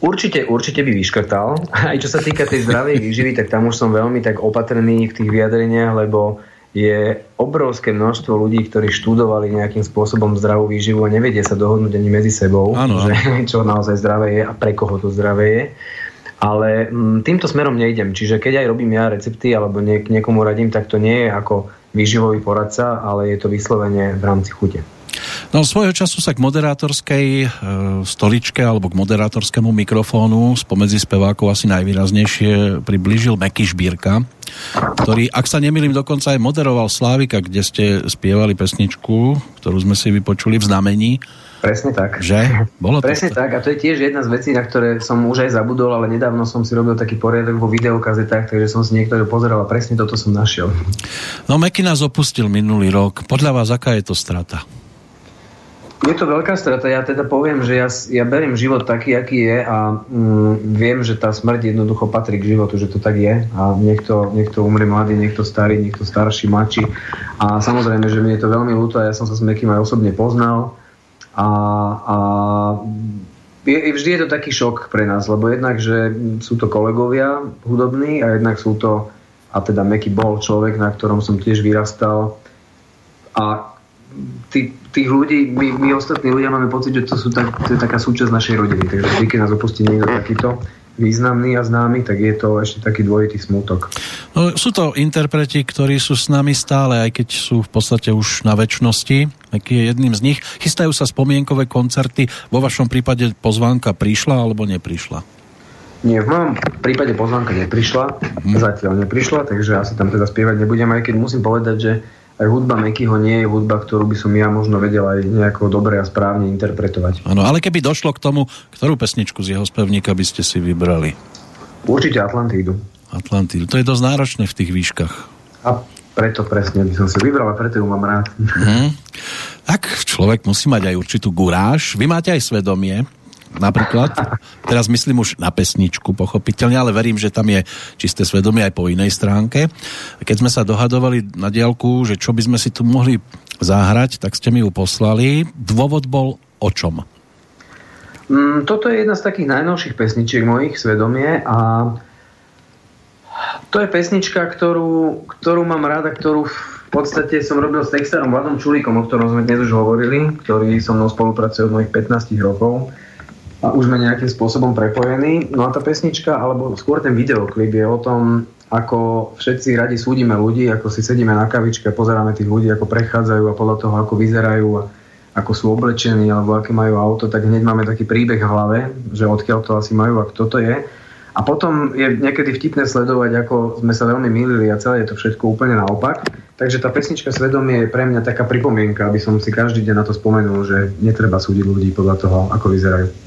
Určite, určite by vyškrtal. Aj čo sa týka tej zdravej výživy, tak tam už som veľmi tak opatrný v tých vyjadreniach, lebo je obrovské množstvo ľudí, ktorí študovali nejakým spôsobom zdravú výživu a nevedia sa dohodnúť ani medzi sebou, ano, že čo naozaj zdravé je a pre koho to zdravé je. Ale m, mm, týmto smerom nejdem. Čiže keď aj robím ja recepty alebo niek- niekomu radím, tak to nie je ako výživový poradca, ale je to vyslovene v rámci chute. No svojho času sa k moderátorskej e, stoličke alebo k moderátorskému mikrofónu spomedzi spevákov asi najvýraznejšie priblížil Meky Šbírka, ktorý, ak sa nemýlim, dokonca aj moderoval Slávika, kde ste spievali pesničku, ktorú sme si vypočuli v znamení. Presne tak. Že? Bolo to Presne tak a to je tiež jedna z vecí, na ktoré som už aj zabudol, ale nedávno som si robil taký poriadok vo videokazetách, takže som si niektoré pozeral a presne toto som našiel. No Meky nás opustil minulý rok. Podľa vás, aká je to strata? Je to veľká strata. Ja teda poviem, že ja, ja beriem život taký, aký je a mm, viem, že tá smrť jednoducho patrí k životu, že to tak je. A niekto, niekto umrie mladý, niekto starý, niekto starší, mladší. A samozrejme, že mi je to veľmi ľúto a ja som sa s Mekým aj osobne poznal. A, a je, vždy je to taký šok pre nás, lebo jednak, že sú to kolegovia hudobní a jednak sú to, a teda Meky bol človek, na ktorom som tiež vyrastal. A tí, tých ľudí, my, my ostatní ľudia máme pocit, že to, sú tak, to je taká súčasť našej rodiny. Takže vždy, keď nás opustí niekto takýto významný a známy, tak je to ešte taký dvojitý smútok. No, sú to interpreti, ktorí sú s nami stále, aj keď sú v podstate už na väčšnosti. Aký je jedným z nich. Chystajú sa spomienkové koncerty. Vo vašom prípade pozvánka prišla alebo neprišla? Nie, v mojom prípade pozvánka neprišla. Hmm. Zatiaľ neprišla, takže asi tam teda spievať nebudem, aj keď musím povedať, že aj hudba Mekyho nie je hudba, ktorú by som ja možno vedel aj nejako dobre a správne interpretovať. Áno, ale keby došlo k tomu, ktorú pesničku z jeho spevníka by ste si vybrali? Určite Atlantídu. Atlantídu. To je dosť náročné v tých výškach. A preto presne by som si vybral a preto ju mám rád. Hmm. Tak človek musí mať aj určitú guráž. Vy máte aj svedomie, napríklad. Teraz myslím už na pesničku, pochopiteľne, ale verím, že tam je čisté svedomie aj po inej stránke. Keď sme sa dohadovali na diálku, že čo by sme si tu mohli zahrať, tak ste mi ju poslali. Dôvod bol o čom? Mm, toto je jedna z takých najnovších pesničiek mojich, Svedomie a to je pesnička, ktorú, ktorú mám rada, ktorú v podstate som robil s textárom Vladom Čulíkom, o ktorom sme dnes už hovorili, ktorý so mnou spolupracuje od mojich 15 rokov a už sme nejakým spôsobom prepojení. No a tá pesnička, alebo skôr ten videoklip je o tom, ako všetci radi súdime ľudí, ako si sedíme na kavičke pozeráme tých ľudí, ako prechádzajú a podľa toho, ako vyzerajú a ako sú oblečení alebo aké majú auto, tak hneď máme taký príbeh v hlave, že odkiaľ to asi majú a kto to je. A potom je niekedy vtipné sledovať, ako sme sa veľmi milili a celé je to všetko úplne naopak. Takže tá pesnička Svedomie je pre mňa taká pripomienka, aby som si každý deň na to spomenul, že netreba súdiť ľudí podľa toho, ako vyzerajú.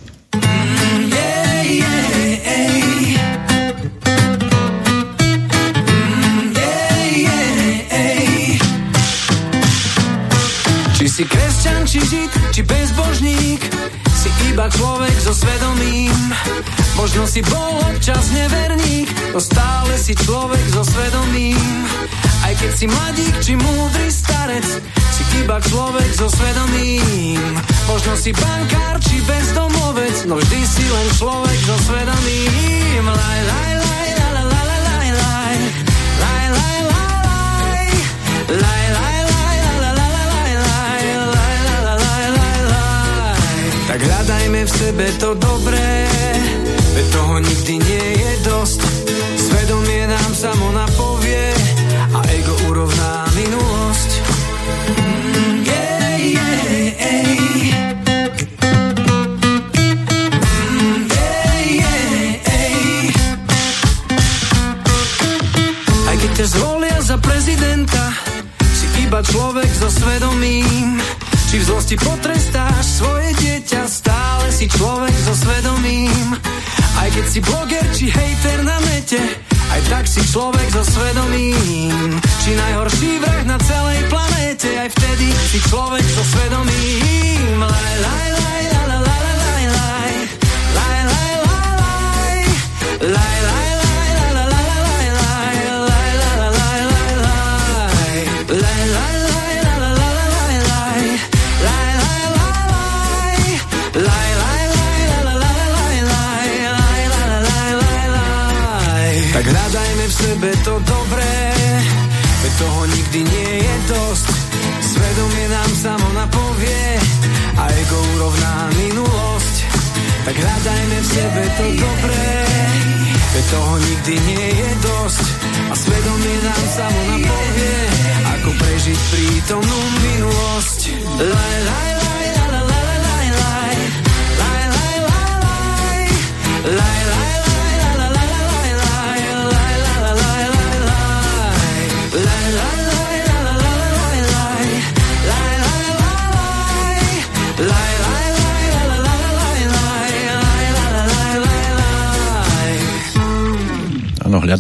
Si kresťan, či žid, či bezbožník, si iba človek so svedomím. Možno si bol občas neverník, no stále si človek so svedomím. Aj keď si mladík, či múdry starec, si iba človek so svedomím. Možno si bankár, či bezdomovec, no vždy si len človek so svedomím. Laj, laj, laj, laj, laj, Tak hľadajme v sebe to dobré, veď toho nikdy nie je dosť.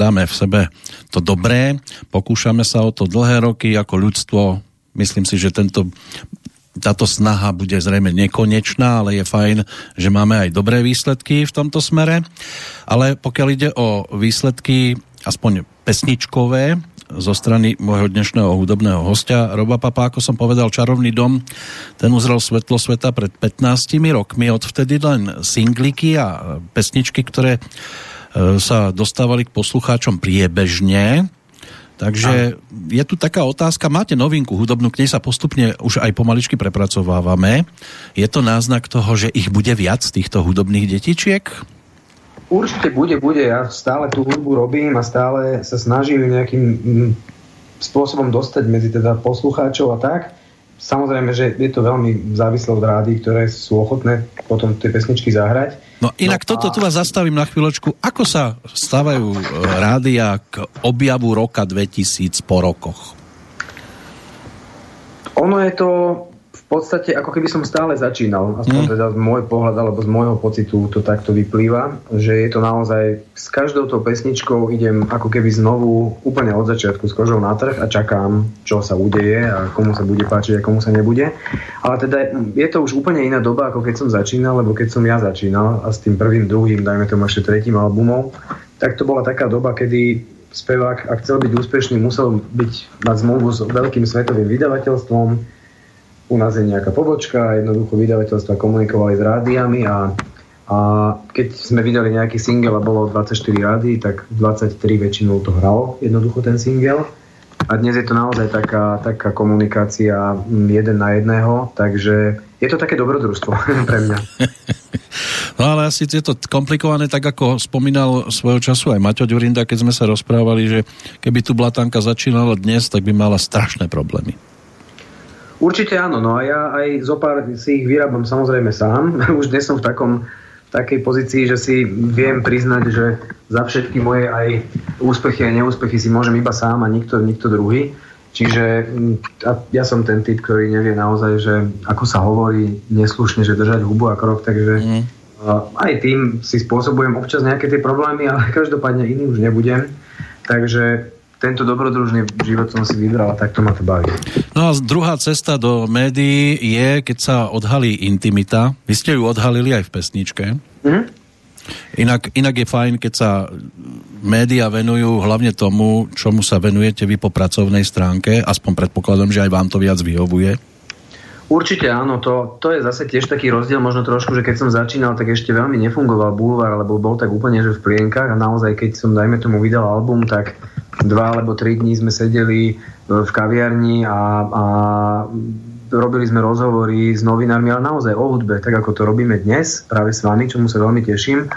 Hľadáme v sebe to dobré, pokúšame sa o to dlhé roky ako ľudstvo. Myslím si, že tento, táto snaha bude zrejme nekonečná, ale je fajn, že máme aj dobré výsledky v tomto smere. Ale pokiaľ ide o výsledky aspoň pesničkové, zo strany môjho dnešného hudobného hostia Roba Papa, ako som povedal, Čarovný dom, ten uzrel svetlo sveta pred 15 rokmi, odvtedy len singliky a pesničky, ktoré sa dostávali k poslucháčom priebežne. Takže je tu taká otázka, máte novinku hudobnú, k nej sa postupne už aj pomaličky prepracovávame. Je to náznak toho, že ich bude viac týchto hudobných detičiek? Určite bude, bude. Ja stále tú hudbu robím a stále sa snažím nejakým mm, spôsobom dostať medzi teda poslucháčov a tak. Samozrejme, že je to veľmi závislé od rády, ktoré sú ochotné potom tie pesničky zahrať. No inak no, toto tu vás zastavím na chvíľočku. Ako sa stávajú e, rádia k objavu roka 2000 po rokoch? Ono je to podstate ako keby som stále začínal, aspoň mm. teda z môj pohľad alebo z môjho pocitu to takto vyplýva, že je to naozaj s každou tou pesničkou idem ako keby znovu úplne od začiatku s kožou na trh a čakám, čo sa udeje a komu sa bude páčiť a komu sa nebude. Ale teda je to už úplne iná doba, ako keď som začínal, lebo keď som ja začínal a s tým prvým, druhým, dajme tomu ešte tretím albumom, tak to bola taká doba, kedy spevák, ak chcel byť úspešný, musel byť, mať zmluvu s veľkým svetovým vydavateľstvom, u nás je nejaká pobočka, jednoducho vydavateľstva komunikovali s rádiami a, a keď sme vydali nejaký single a bolo 24 rádií, tak 23 väčšinou to hralo jednoducho ten single. A dnes je to naozaj taká, taká komunikácia jeden na jedného, takže je to také dobrodružstvo pre mňa. No ale asi je to komplikované, tak ako spomínal svojho času aj Maťo Ďurinda, keď sme sa rozprávali, že keby tu Blatanka začínala dnes, tak by mala strašné problémy. Určite áno, no a ja aj zo pár si ich vyrábam samozrejme sám. Už dnes som v takom takej pozícii, že si viem priznať, že za všetky moje aj úspechy a neúspechy si môžem iba sám a nikto, nikto druhý. Čiže mm, ja som ten typ, ktorý nevie naozaj, že ako sa hovorí neslušne, že držať hubu a krok, takže mm. aj tým si spôsobujem občas nejaké tie problémy, ale každopádne iný už nebudem. Takže tento dobrodružný život som si vybral a takto ma to baví. No a druhá cesta do médií je, keď sa odhalí intimita. Vy ste ju odhalili aj v pesničke. Mm-hmm. Inak, inak je fajn, keď sa média venujú hlavne tomu, čomu sa venujete vy po pracovnej stránke. Aspoň predpokladám, že aj vám to viac vyhovuje. Určite áno, to, to je zase tiež taký rozdiel možno trošku, že keď som začínal, tak ešte veľmi nefungoval bulvár, lebo bol tak úplne že v plienkach a naozaj keď som dajme tomu vydal album, tak dva alebo tri dní sme sedeli e, v kaviarni a, a robili sme rozhovory s novinármi, ale naozaj o hudbe, tak ako to robíme dnes, práve s vami, čomu sa veľmi teším.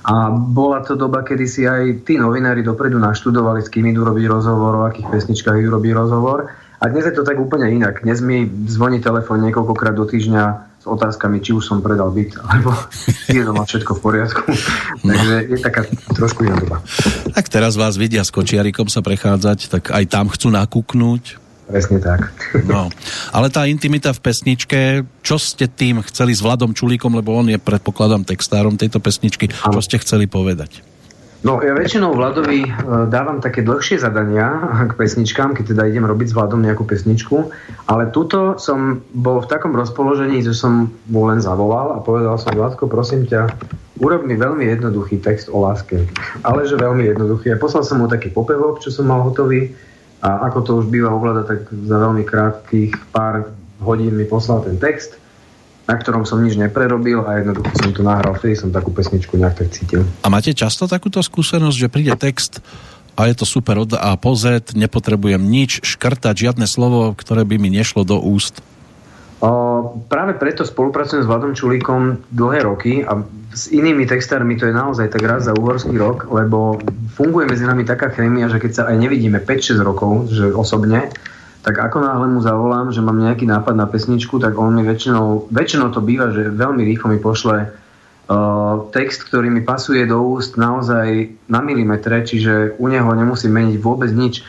A bola to doba, kedy si aj tí novinári dopredu naštudovali, s kým idú robiť rozhovor, o akých pesničkách idú robiť rozhovor a dnes je to tak úplne inak. Dnes mi zvoní telefón niekoľkokrát do týždňa s otázkami, či už som predal byt, alebo je doma všetko v poriadku. No. Takže je taká trošku iná doba. Tak teraz vás vidia s kočiarikom sa prechádzať, tak aj tam chcú nakúknúť. Presne tak. No, ale tá intimita v pesničke, čo ste tým chceli s Vladom Čulíkom, lebo on je predpokladám textárom tejto pesničky, ano. čo ste chceli povedať? No ja väčšinou Vladovi e, dávam také dlhšie zadania k pesničkám, keď teda idem robiť s Vladom nejakú pesničku, ale tuto som bol v takom rozpoložení, že som mu len zavolal a povedal som, Vladko, prosím ťa, urob mi veľmi jednoduchý text o láske. Ale že veľmi jednoduchý. A poslal som mu taký popevok, čo som mal hotový a ako to už býva ovláda, tak za veľmi krátkých pár hodín mi poslal ten text na ktorom som nič neprerobil a jednoducho som to nahral, vtedy som takú pesničku nejak tak cítil. A máte často takúto skúsenosť, že príde text a je to super od A po Z, nepotrebujem nič škrtať, žiadne slovo, ktoré by mi nešlo do úst? O, práve preto spolupracujem s Vladom Čulíkom dlhé roky a s inými textármi to je naozaj tak raz za uhorský rok, lebo funguje medzi nami taká chémia, že keď sa aj nevidíme 5-6 rokov, že osobne, tak ako náhle mu zavolám, že mám nejaký nápad na pesničku, tak on mi väčšinou, väčšinou to býva, že veľmi rýchlo mi pošle uh, text, ktorý mi pasuje do úst naozaj na milimetre, čiže u neho nemusím meniť vôbec nič.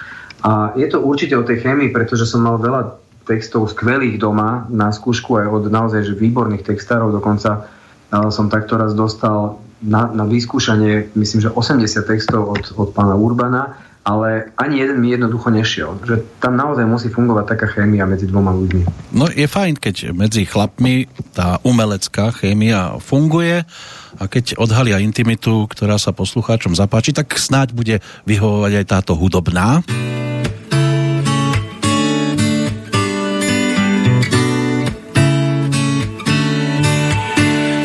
A je to určite o tej chémii, pretože som mal veľa textov skvelých doma na skúšku aj od naozaj že výborných textárov, dokonca uh, som takto raz dostal na, na vyskúšanie, myslím, že 80 textov od, od pána Urbana ale ani jeden mi jednoducho nešiel. Že tam naozaj musí fungovať taká chémia medzi dvoma ľuďmi. No je fajn, keď medzi chlapmi tá umelecká chémia funguje a keď odhalia intimitu, ktorá sa poslucháčom zapáči, tak snáď bude vyhovovať aj táto hudobná.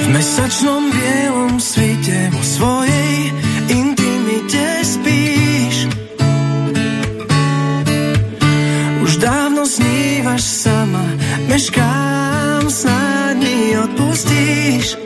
V mesačnom bielom svete vo svojej meškám, snáď mi odpustíš.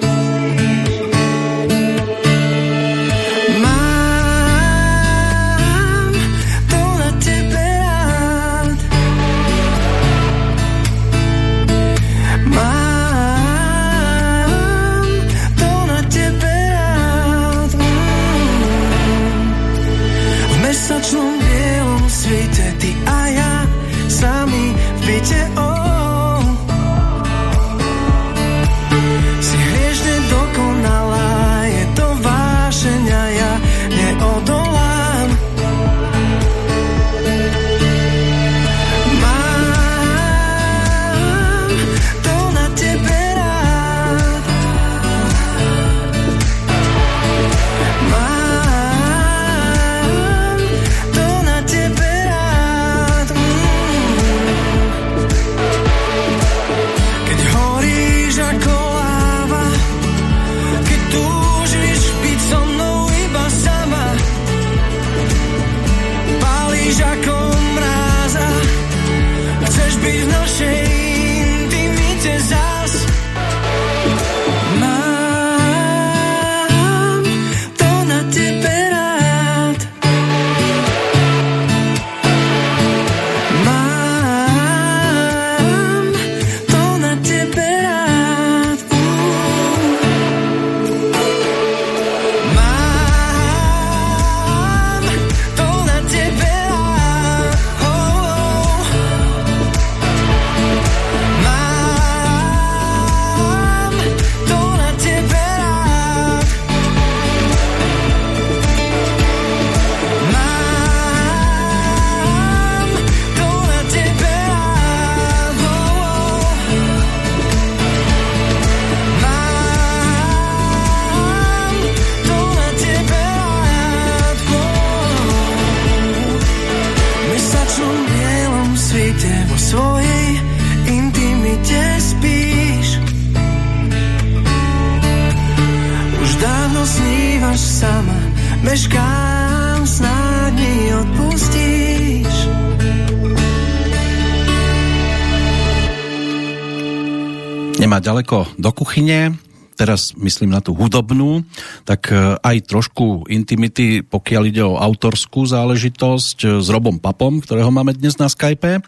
Ďaleko do kuchyne, teraz myslím na tú hudobnú, tak e, aj trošku intimity, pokiaľ ide o autorskú záležitosť e, s Robom Papom, ktorého máme dnes na Skype.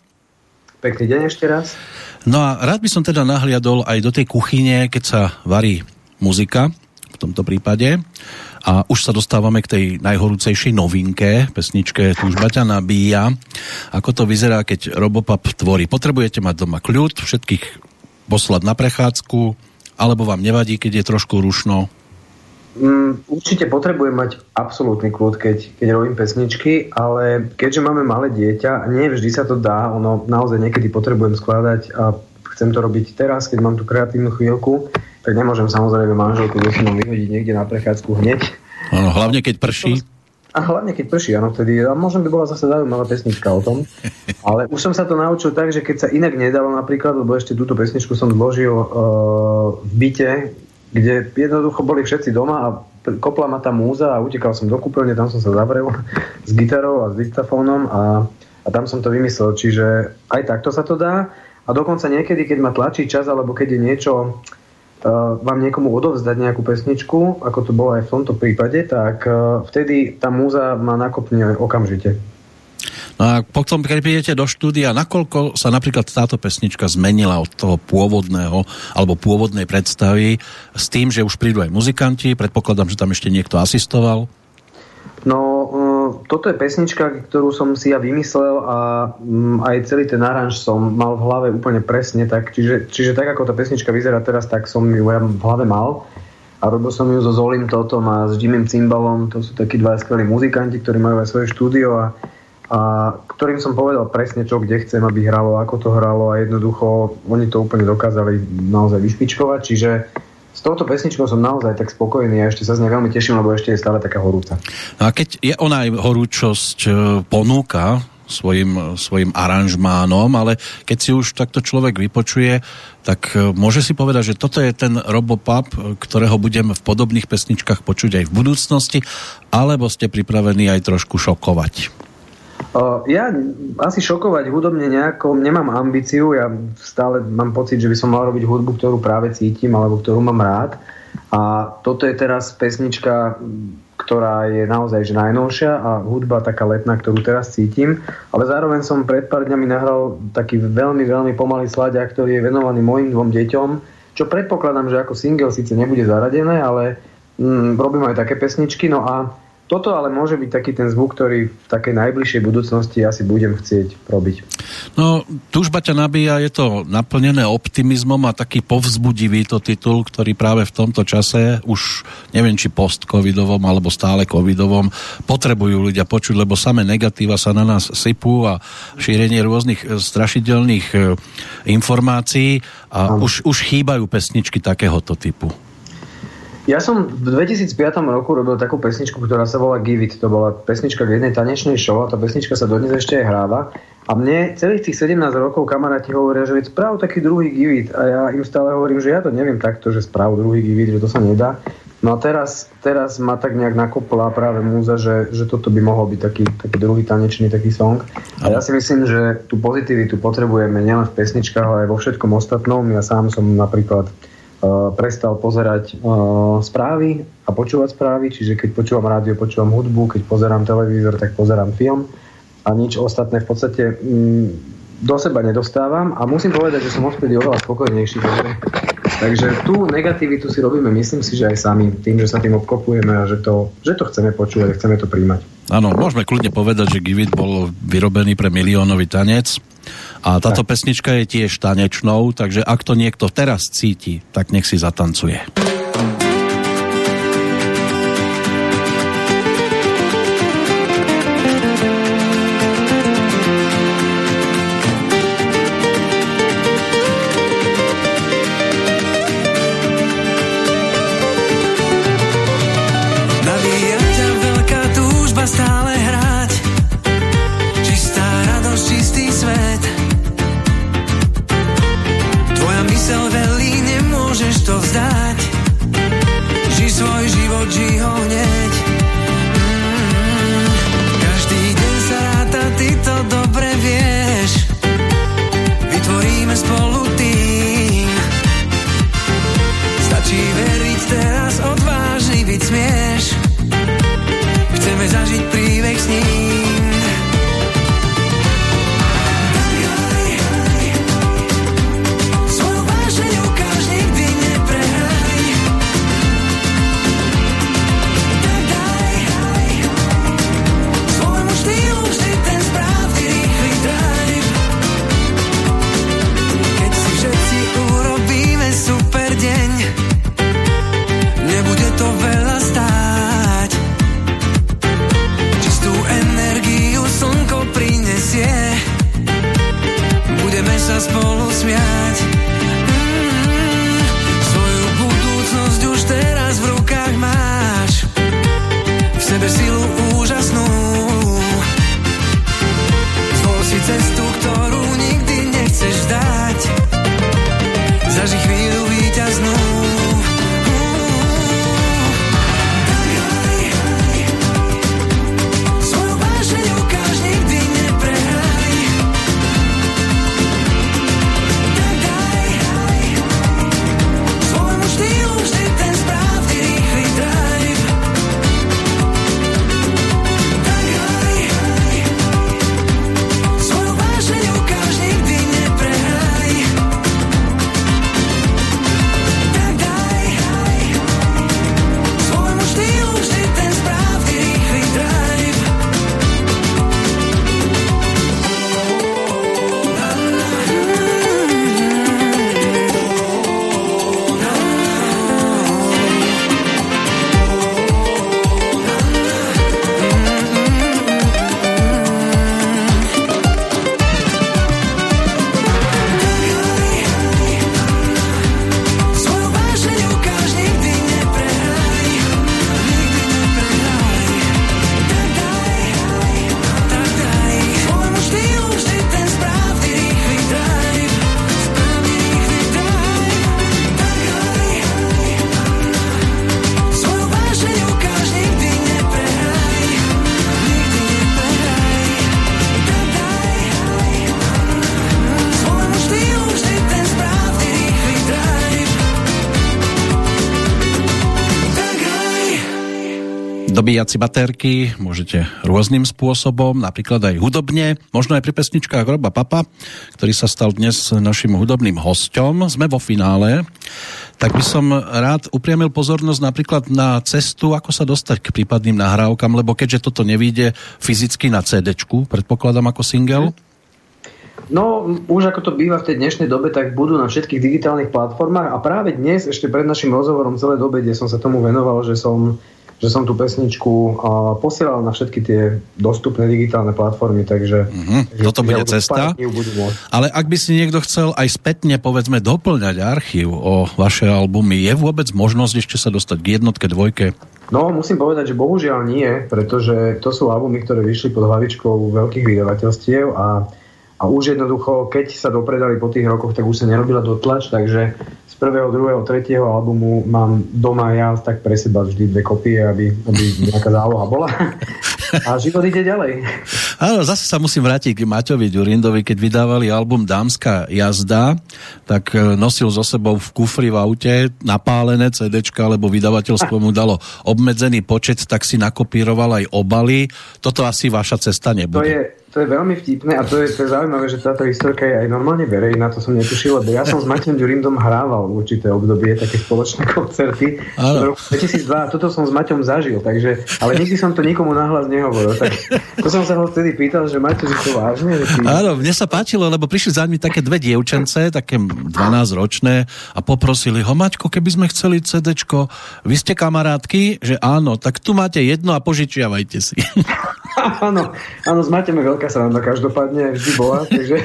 Pekný deň ešte raz. No a rád by som teda nahliadol aj do tej kuchyne, keď sa varí muzika, v tomto prípade. A už sa dostávame k tej najhorúcejšej novinke, pesničke Túžba ťa nabíja. Ako to vyzerá, keď Robopap tvorí? Potrebujete mať doma kľud, všetkých poslať na prechádzku, alebo vám nevadí, keď je trošku rušno? Mm, určite potrebujem mať absolútny kľud, keď, keď robím pesničky, ale keďže máme malé dieťa, nie vždy sa to dá, ono naozaj niekedy potrebujem skladať a chcem to robiť teraz, keď mám tú kreatívnu chvíľku, tak nemôžem samozrejme manželku dosinou vyhodiť niekde na prechádzku hneď. Ano, hlavne keď prší. A hlavne keď prší, áno, vtedy. A možno by bola zase zaujímavá pesnička o tom. Ale už som sa to naučil tak, že keď sa inak nedalo napríklad, lebo ešte túto pesničku som zložil uh, v byte, kde jednoducho boli všetci doma a kopla ma tá múza a utekal som do kúpeľne, tam som sa zavrel s gitarou a s diktafónom a, a tam som to vymyslel. Čiže aj takto sa to dá. A dokonca niekedy, keď ma tlačí čas, alebo keď je niečo, vám niekomu odovzdať nejakú pesničku, ako to bolo aj v tomto prípade, tak uh, vtedy tá múza ma nakopne okamžite. No a potom, keď prídete do štúdia, nakoľko sa napríklad táto pesnička zmenila od toho pôvodného alebo pôvodnej predstavy s tým, že už prídu aj muzikanti, predpokladám, že tam ešte niekto asistoval? No, uh, toto je pesnička, ktorú som si ja vymyslel a um, aj celý ten aranž som mal v hlave úplne presne tak. Čiže, čiže tak, ako tá pesnička vyzerá teraz, tak som ju ja v hlave mal. A robil som ju so Zolim Totom a s Jimmym Cymbalom. To sú takí dva skvelí muzikanti, ktorí majú aj svoje štúdio a, a ktorým som povedal presne, čo kde chcem, aby hralo, ako to hralo a jednoducho oni to úplne dokázali naozaj vyšpičkovať. Čiže touto pesničkou som naozaj tak spokojný a ešte sa z nej veľmi teším, lebo ešte je stále taká horúca. No a keď je ona aj horúčosť e, ponúka svojim, svojim aranžmánom, ale keď si už takto človek vypočuje, tak e, môže si povedať, že toto je ten Robopap, ktorého budem v podobných pesničkách počuť aj v budúcnosti, alebo ste pripravení aj trošku šokovať? Ja asi šokovať hudobne nejako nemám ambíciu, ja stále mám pocit, že by som mal robiť hudbu, ktorú práve cítim alebo ktorú mám rád. A toto je teraz pesnička, ktorá je naozaj že najnovšia a hudba taká letná, ktorú teraz cítim. Ale zároveň som pred pár dňami nahral taký veľmi, veľmi pomalý sladia, ktorý je venovaný mojim dvom deťom, čo predpokladám, že ako single síce nebude zaradené, ale mm, robím aj také pesničky. No a toto ale môže byť taký ten zvuk, ktorý v takej najbližšej budúcnosti asi budem chcieť robiť. No, túžba ťa nabíja, je to naplnené optimizmom a taký povzbudivý to titul, ktorý práve v tomto čase, už neviem či post-covidovom alebo stále covidovom, potrebujú ľudia počuť, lebo samé negatíva sa na nás sypú a šírenie rôznych e, strašidelných e, informácií a už, už chýbajú pesničky takéhoto typu. Ja som v 2005 roku robil takú pesničku, ktorá sa volá Give It. To bola pesnička k jednej tanečnej show a tá pesnička sa dodnes ešte aj hráva. A mne celých tých 17 rokov kamaráti hovoria, že správ taký druhý Give It. A ja im stále hovorím, že ja to neviem takto, že správ druhý Give It, že to sa nedá. No a teraz, teraz ma tak nejak nakopla práve múza, že, že toto by mohol byť taký, taký druhý tanečný taký song. A ja si myslím, že tú pozitivitu potrebujeme nielen v pesničkách, ale aj vo všetkom ostatnom. Ja sám som napríklad prestal pozerať uh, správy a počúvať správy, čiže keď počúvam rádio, počúvam hudbu, keď pozerám televízor, tak pozerám film a nič ostatné v podstate mm, do seba nedostávam a musím povedať, že som odtedy oveľa spokojnejší. Takže, takže tú negativitu si robíme, myslím si, že aj sami, tým, že sa tým obkopujeme a že to, že to chceme počúvať chceme to príjmať. Áno, môžeme kľudne povedať, že Givit bol vyrobený pre miliónový tanec a táto tak. pesnička je tiež tanečnou, takže ak to niekto teraz cíti, tak nech si zatancuje. Dobíjať si baterky môžete rôznym spôsobom, napríklad aj hudobne, možno aj pri pesničkách Roba Papa, ktorý sa stal dnes našim hudobným hostom. Sme vo finále, tak by som rád upriamil pozornosť napríklad na cestu, ako sa dostať k prípadným nahrávkam, lebo keďže toto nevíde fyzicky na CD, predpokladám ako single. No, už ako to býva v tej dnešnej dobe, tak budú na všetkých digitálnych platformách a práve dnes, ešte pred našim rozhovorom celé dobe, kde som sa tomu venoval, že som že som tú pesničku posielal na všetky tie dostupné digitálne platformy, takže... Mm-hmm. Toto bude cesta. Ale ak by si niekto chcel aj spätne, povedzme, doplňať archív o vaše albumy, je vôbec možnosť ešte sa dostať k jednotke, dvojke? No, musím povedať, že bohužiaľ nie, pretože to sú albumy, ktoré vyšli pod hlavičkou veľkých vydavateľstiev a a už jednoducho, keď sa dopredali po tých rokoch, tak už sa nerobila dotlač, takže prvého, druhého, tretieho albumu mám doma ja tak pre seba vždy dve kopie, aby, aby nejaká záloha bola. A život ide ďalej. Áno, zase sa musím vrátiť k Maťovi Ďurindovi, keď vydávali album Dámska jazda, tak e, nosil so sebou v kufri v aute napálené CD, lebo vydavateľstvo mu dalo obmedzený počet, tak si nakopíroval aj obaly. Toto asi vaša cesta nebude. To je, to je veľmi vtipné a to je, to je zaujímavé, že táto historka je aj normálne verejná, to som netušil, lebo ja som s Maťom Ďurindom hrával v určité obdobie také spoločné koncerty. V roku 2002 a toto som s Maťom zažil, takže, ale nikdy som to nikomu nahlas nehovoril. Tak to som sa ho vtedy pýtal, že Maťo, že to vážne? Že ty... Áno, mne sa páčilo, lebo prišli za nimi také dve dievčence, také 12-ročné a poprosili ho, Maťko, keby sme chceli CDčko, vy ste kamarátky, že áno, tak tu máte jedno a požičiavajte si. áno, áno, s Maťom je veľká sranda, každopádne vždy bola, takže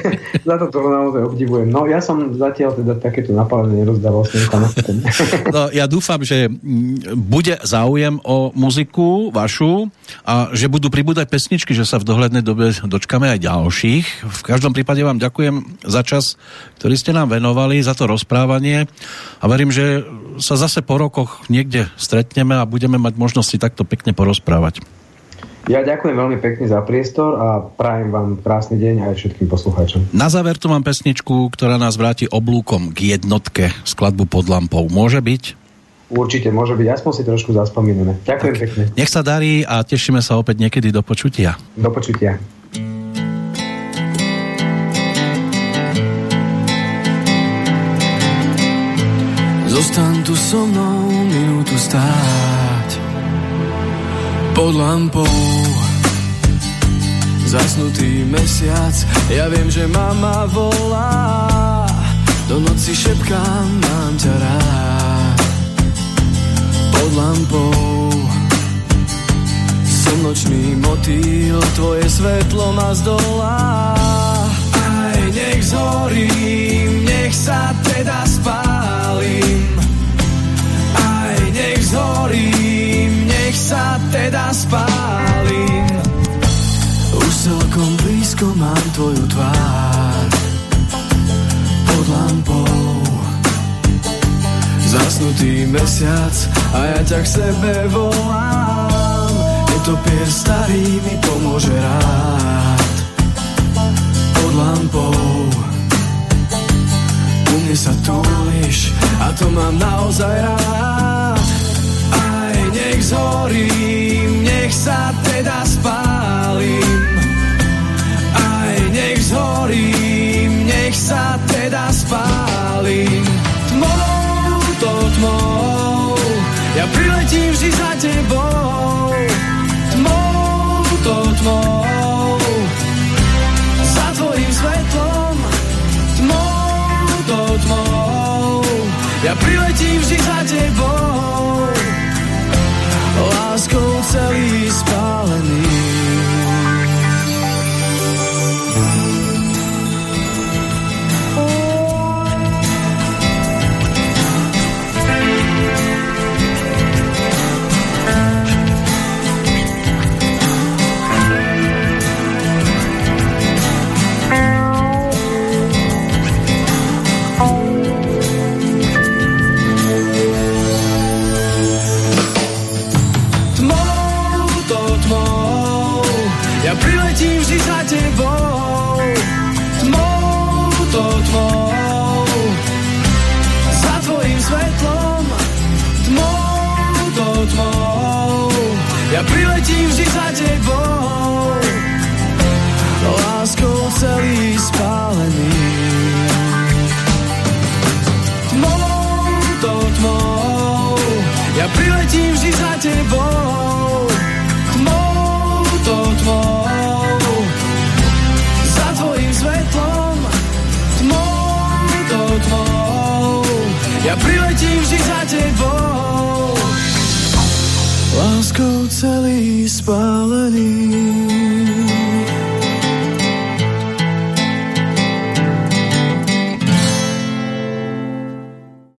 za to toho naozaj obdivujem. No ja som zatiaľ teda takéto napálené nerozdával s No ja dúfam, že bude záujem o muziku vašu a že budú pribúdať pesničky, že sa v dohľadnej dobe dočkame aj ďalších. V každom prípade vám ďakujem za čas, ktorý ste nám venovali, za to rozprávanie a verím, že sa zase po rokoch niekde stretneme a budeme mať možnosť si takto pekne porozprávať. Ja ďakujem veľmi pekne za priestor a prajem vám krásny deň aj všetkým poslucháčom. Na záver tu mám pesničku, ktorá nás vráti oblúkom k jednotke skladbu pod lampou. Môže byť? Určite, môže byť. Aspoň si trošku zaspomíname. Ďakujem tak. pekne. Nech sa darí a tešíme sa opäť niekedy do počutia. Do počutia. Zostan tu so mnou minútu stáť pod lampou. Zasnutý mesiac, ja viem, že mama volá. Do noci šepkám, mám ťa rád. Pod lampou. Som nočný motýl, tvoje svetlo ma zdolá. Aj nech zhorím, nech sa teda spálim. Aj nech zhorím, sa teda spálim. Už celkom blízko mám tvoju tvár. Pod lampou. Zasnutý mesiac a ja ťa k sebe volám. Netopier starý mi pomôže rád. Pod lampou. U mne sa túliš a to mám naozaj rád tebou. Tmou to tmou, za tvojim svetlom. Tmou to tmou, ja priletím vždy za tebou priletím vždy za tebou Tmou, to tmou. Za tvojim svetlom Tmou, to tmou. Ja priletím vždy za tebou. Láskou celý spálený.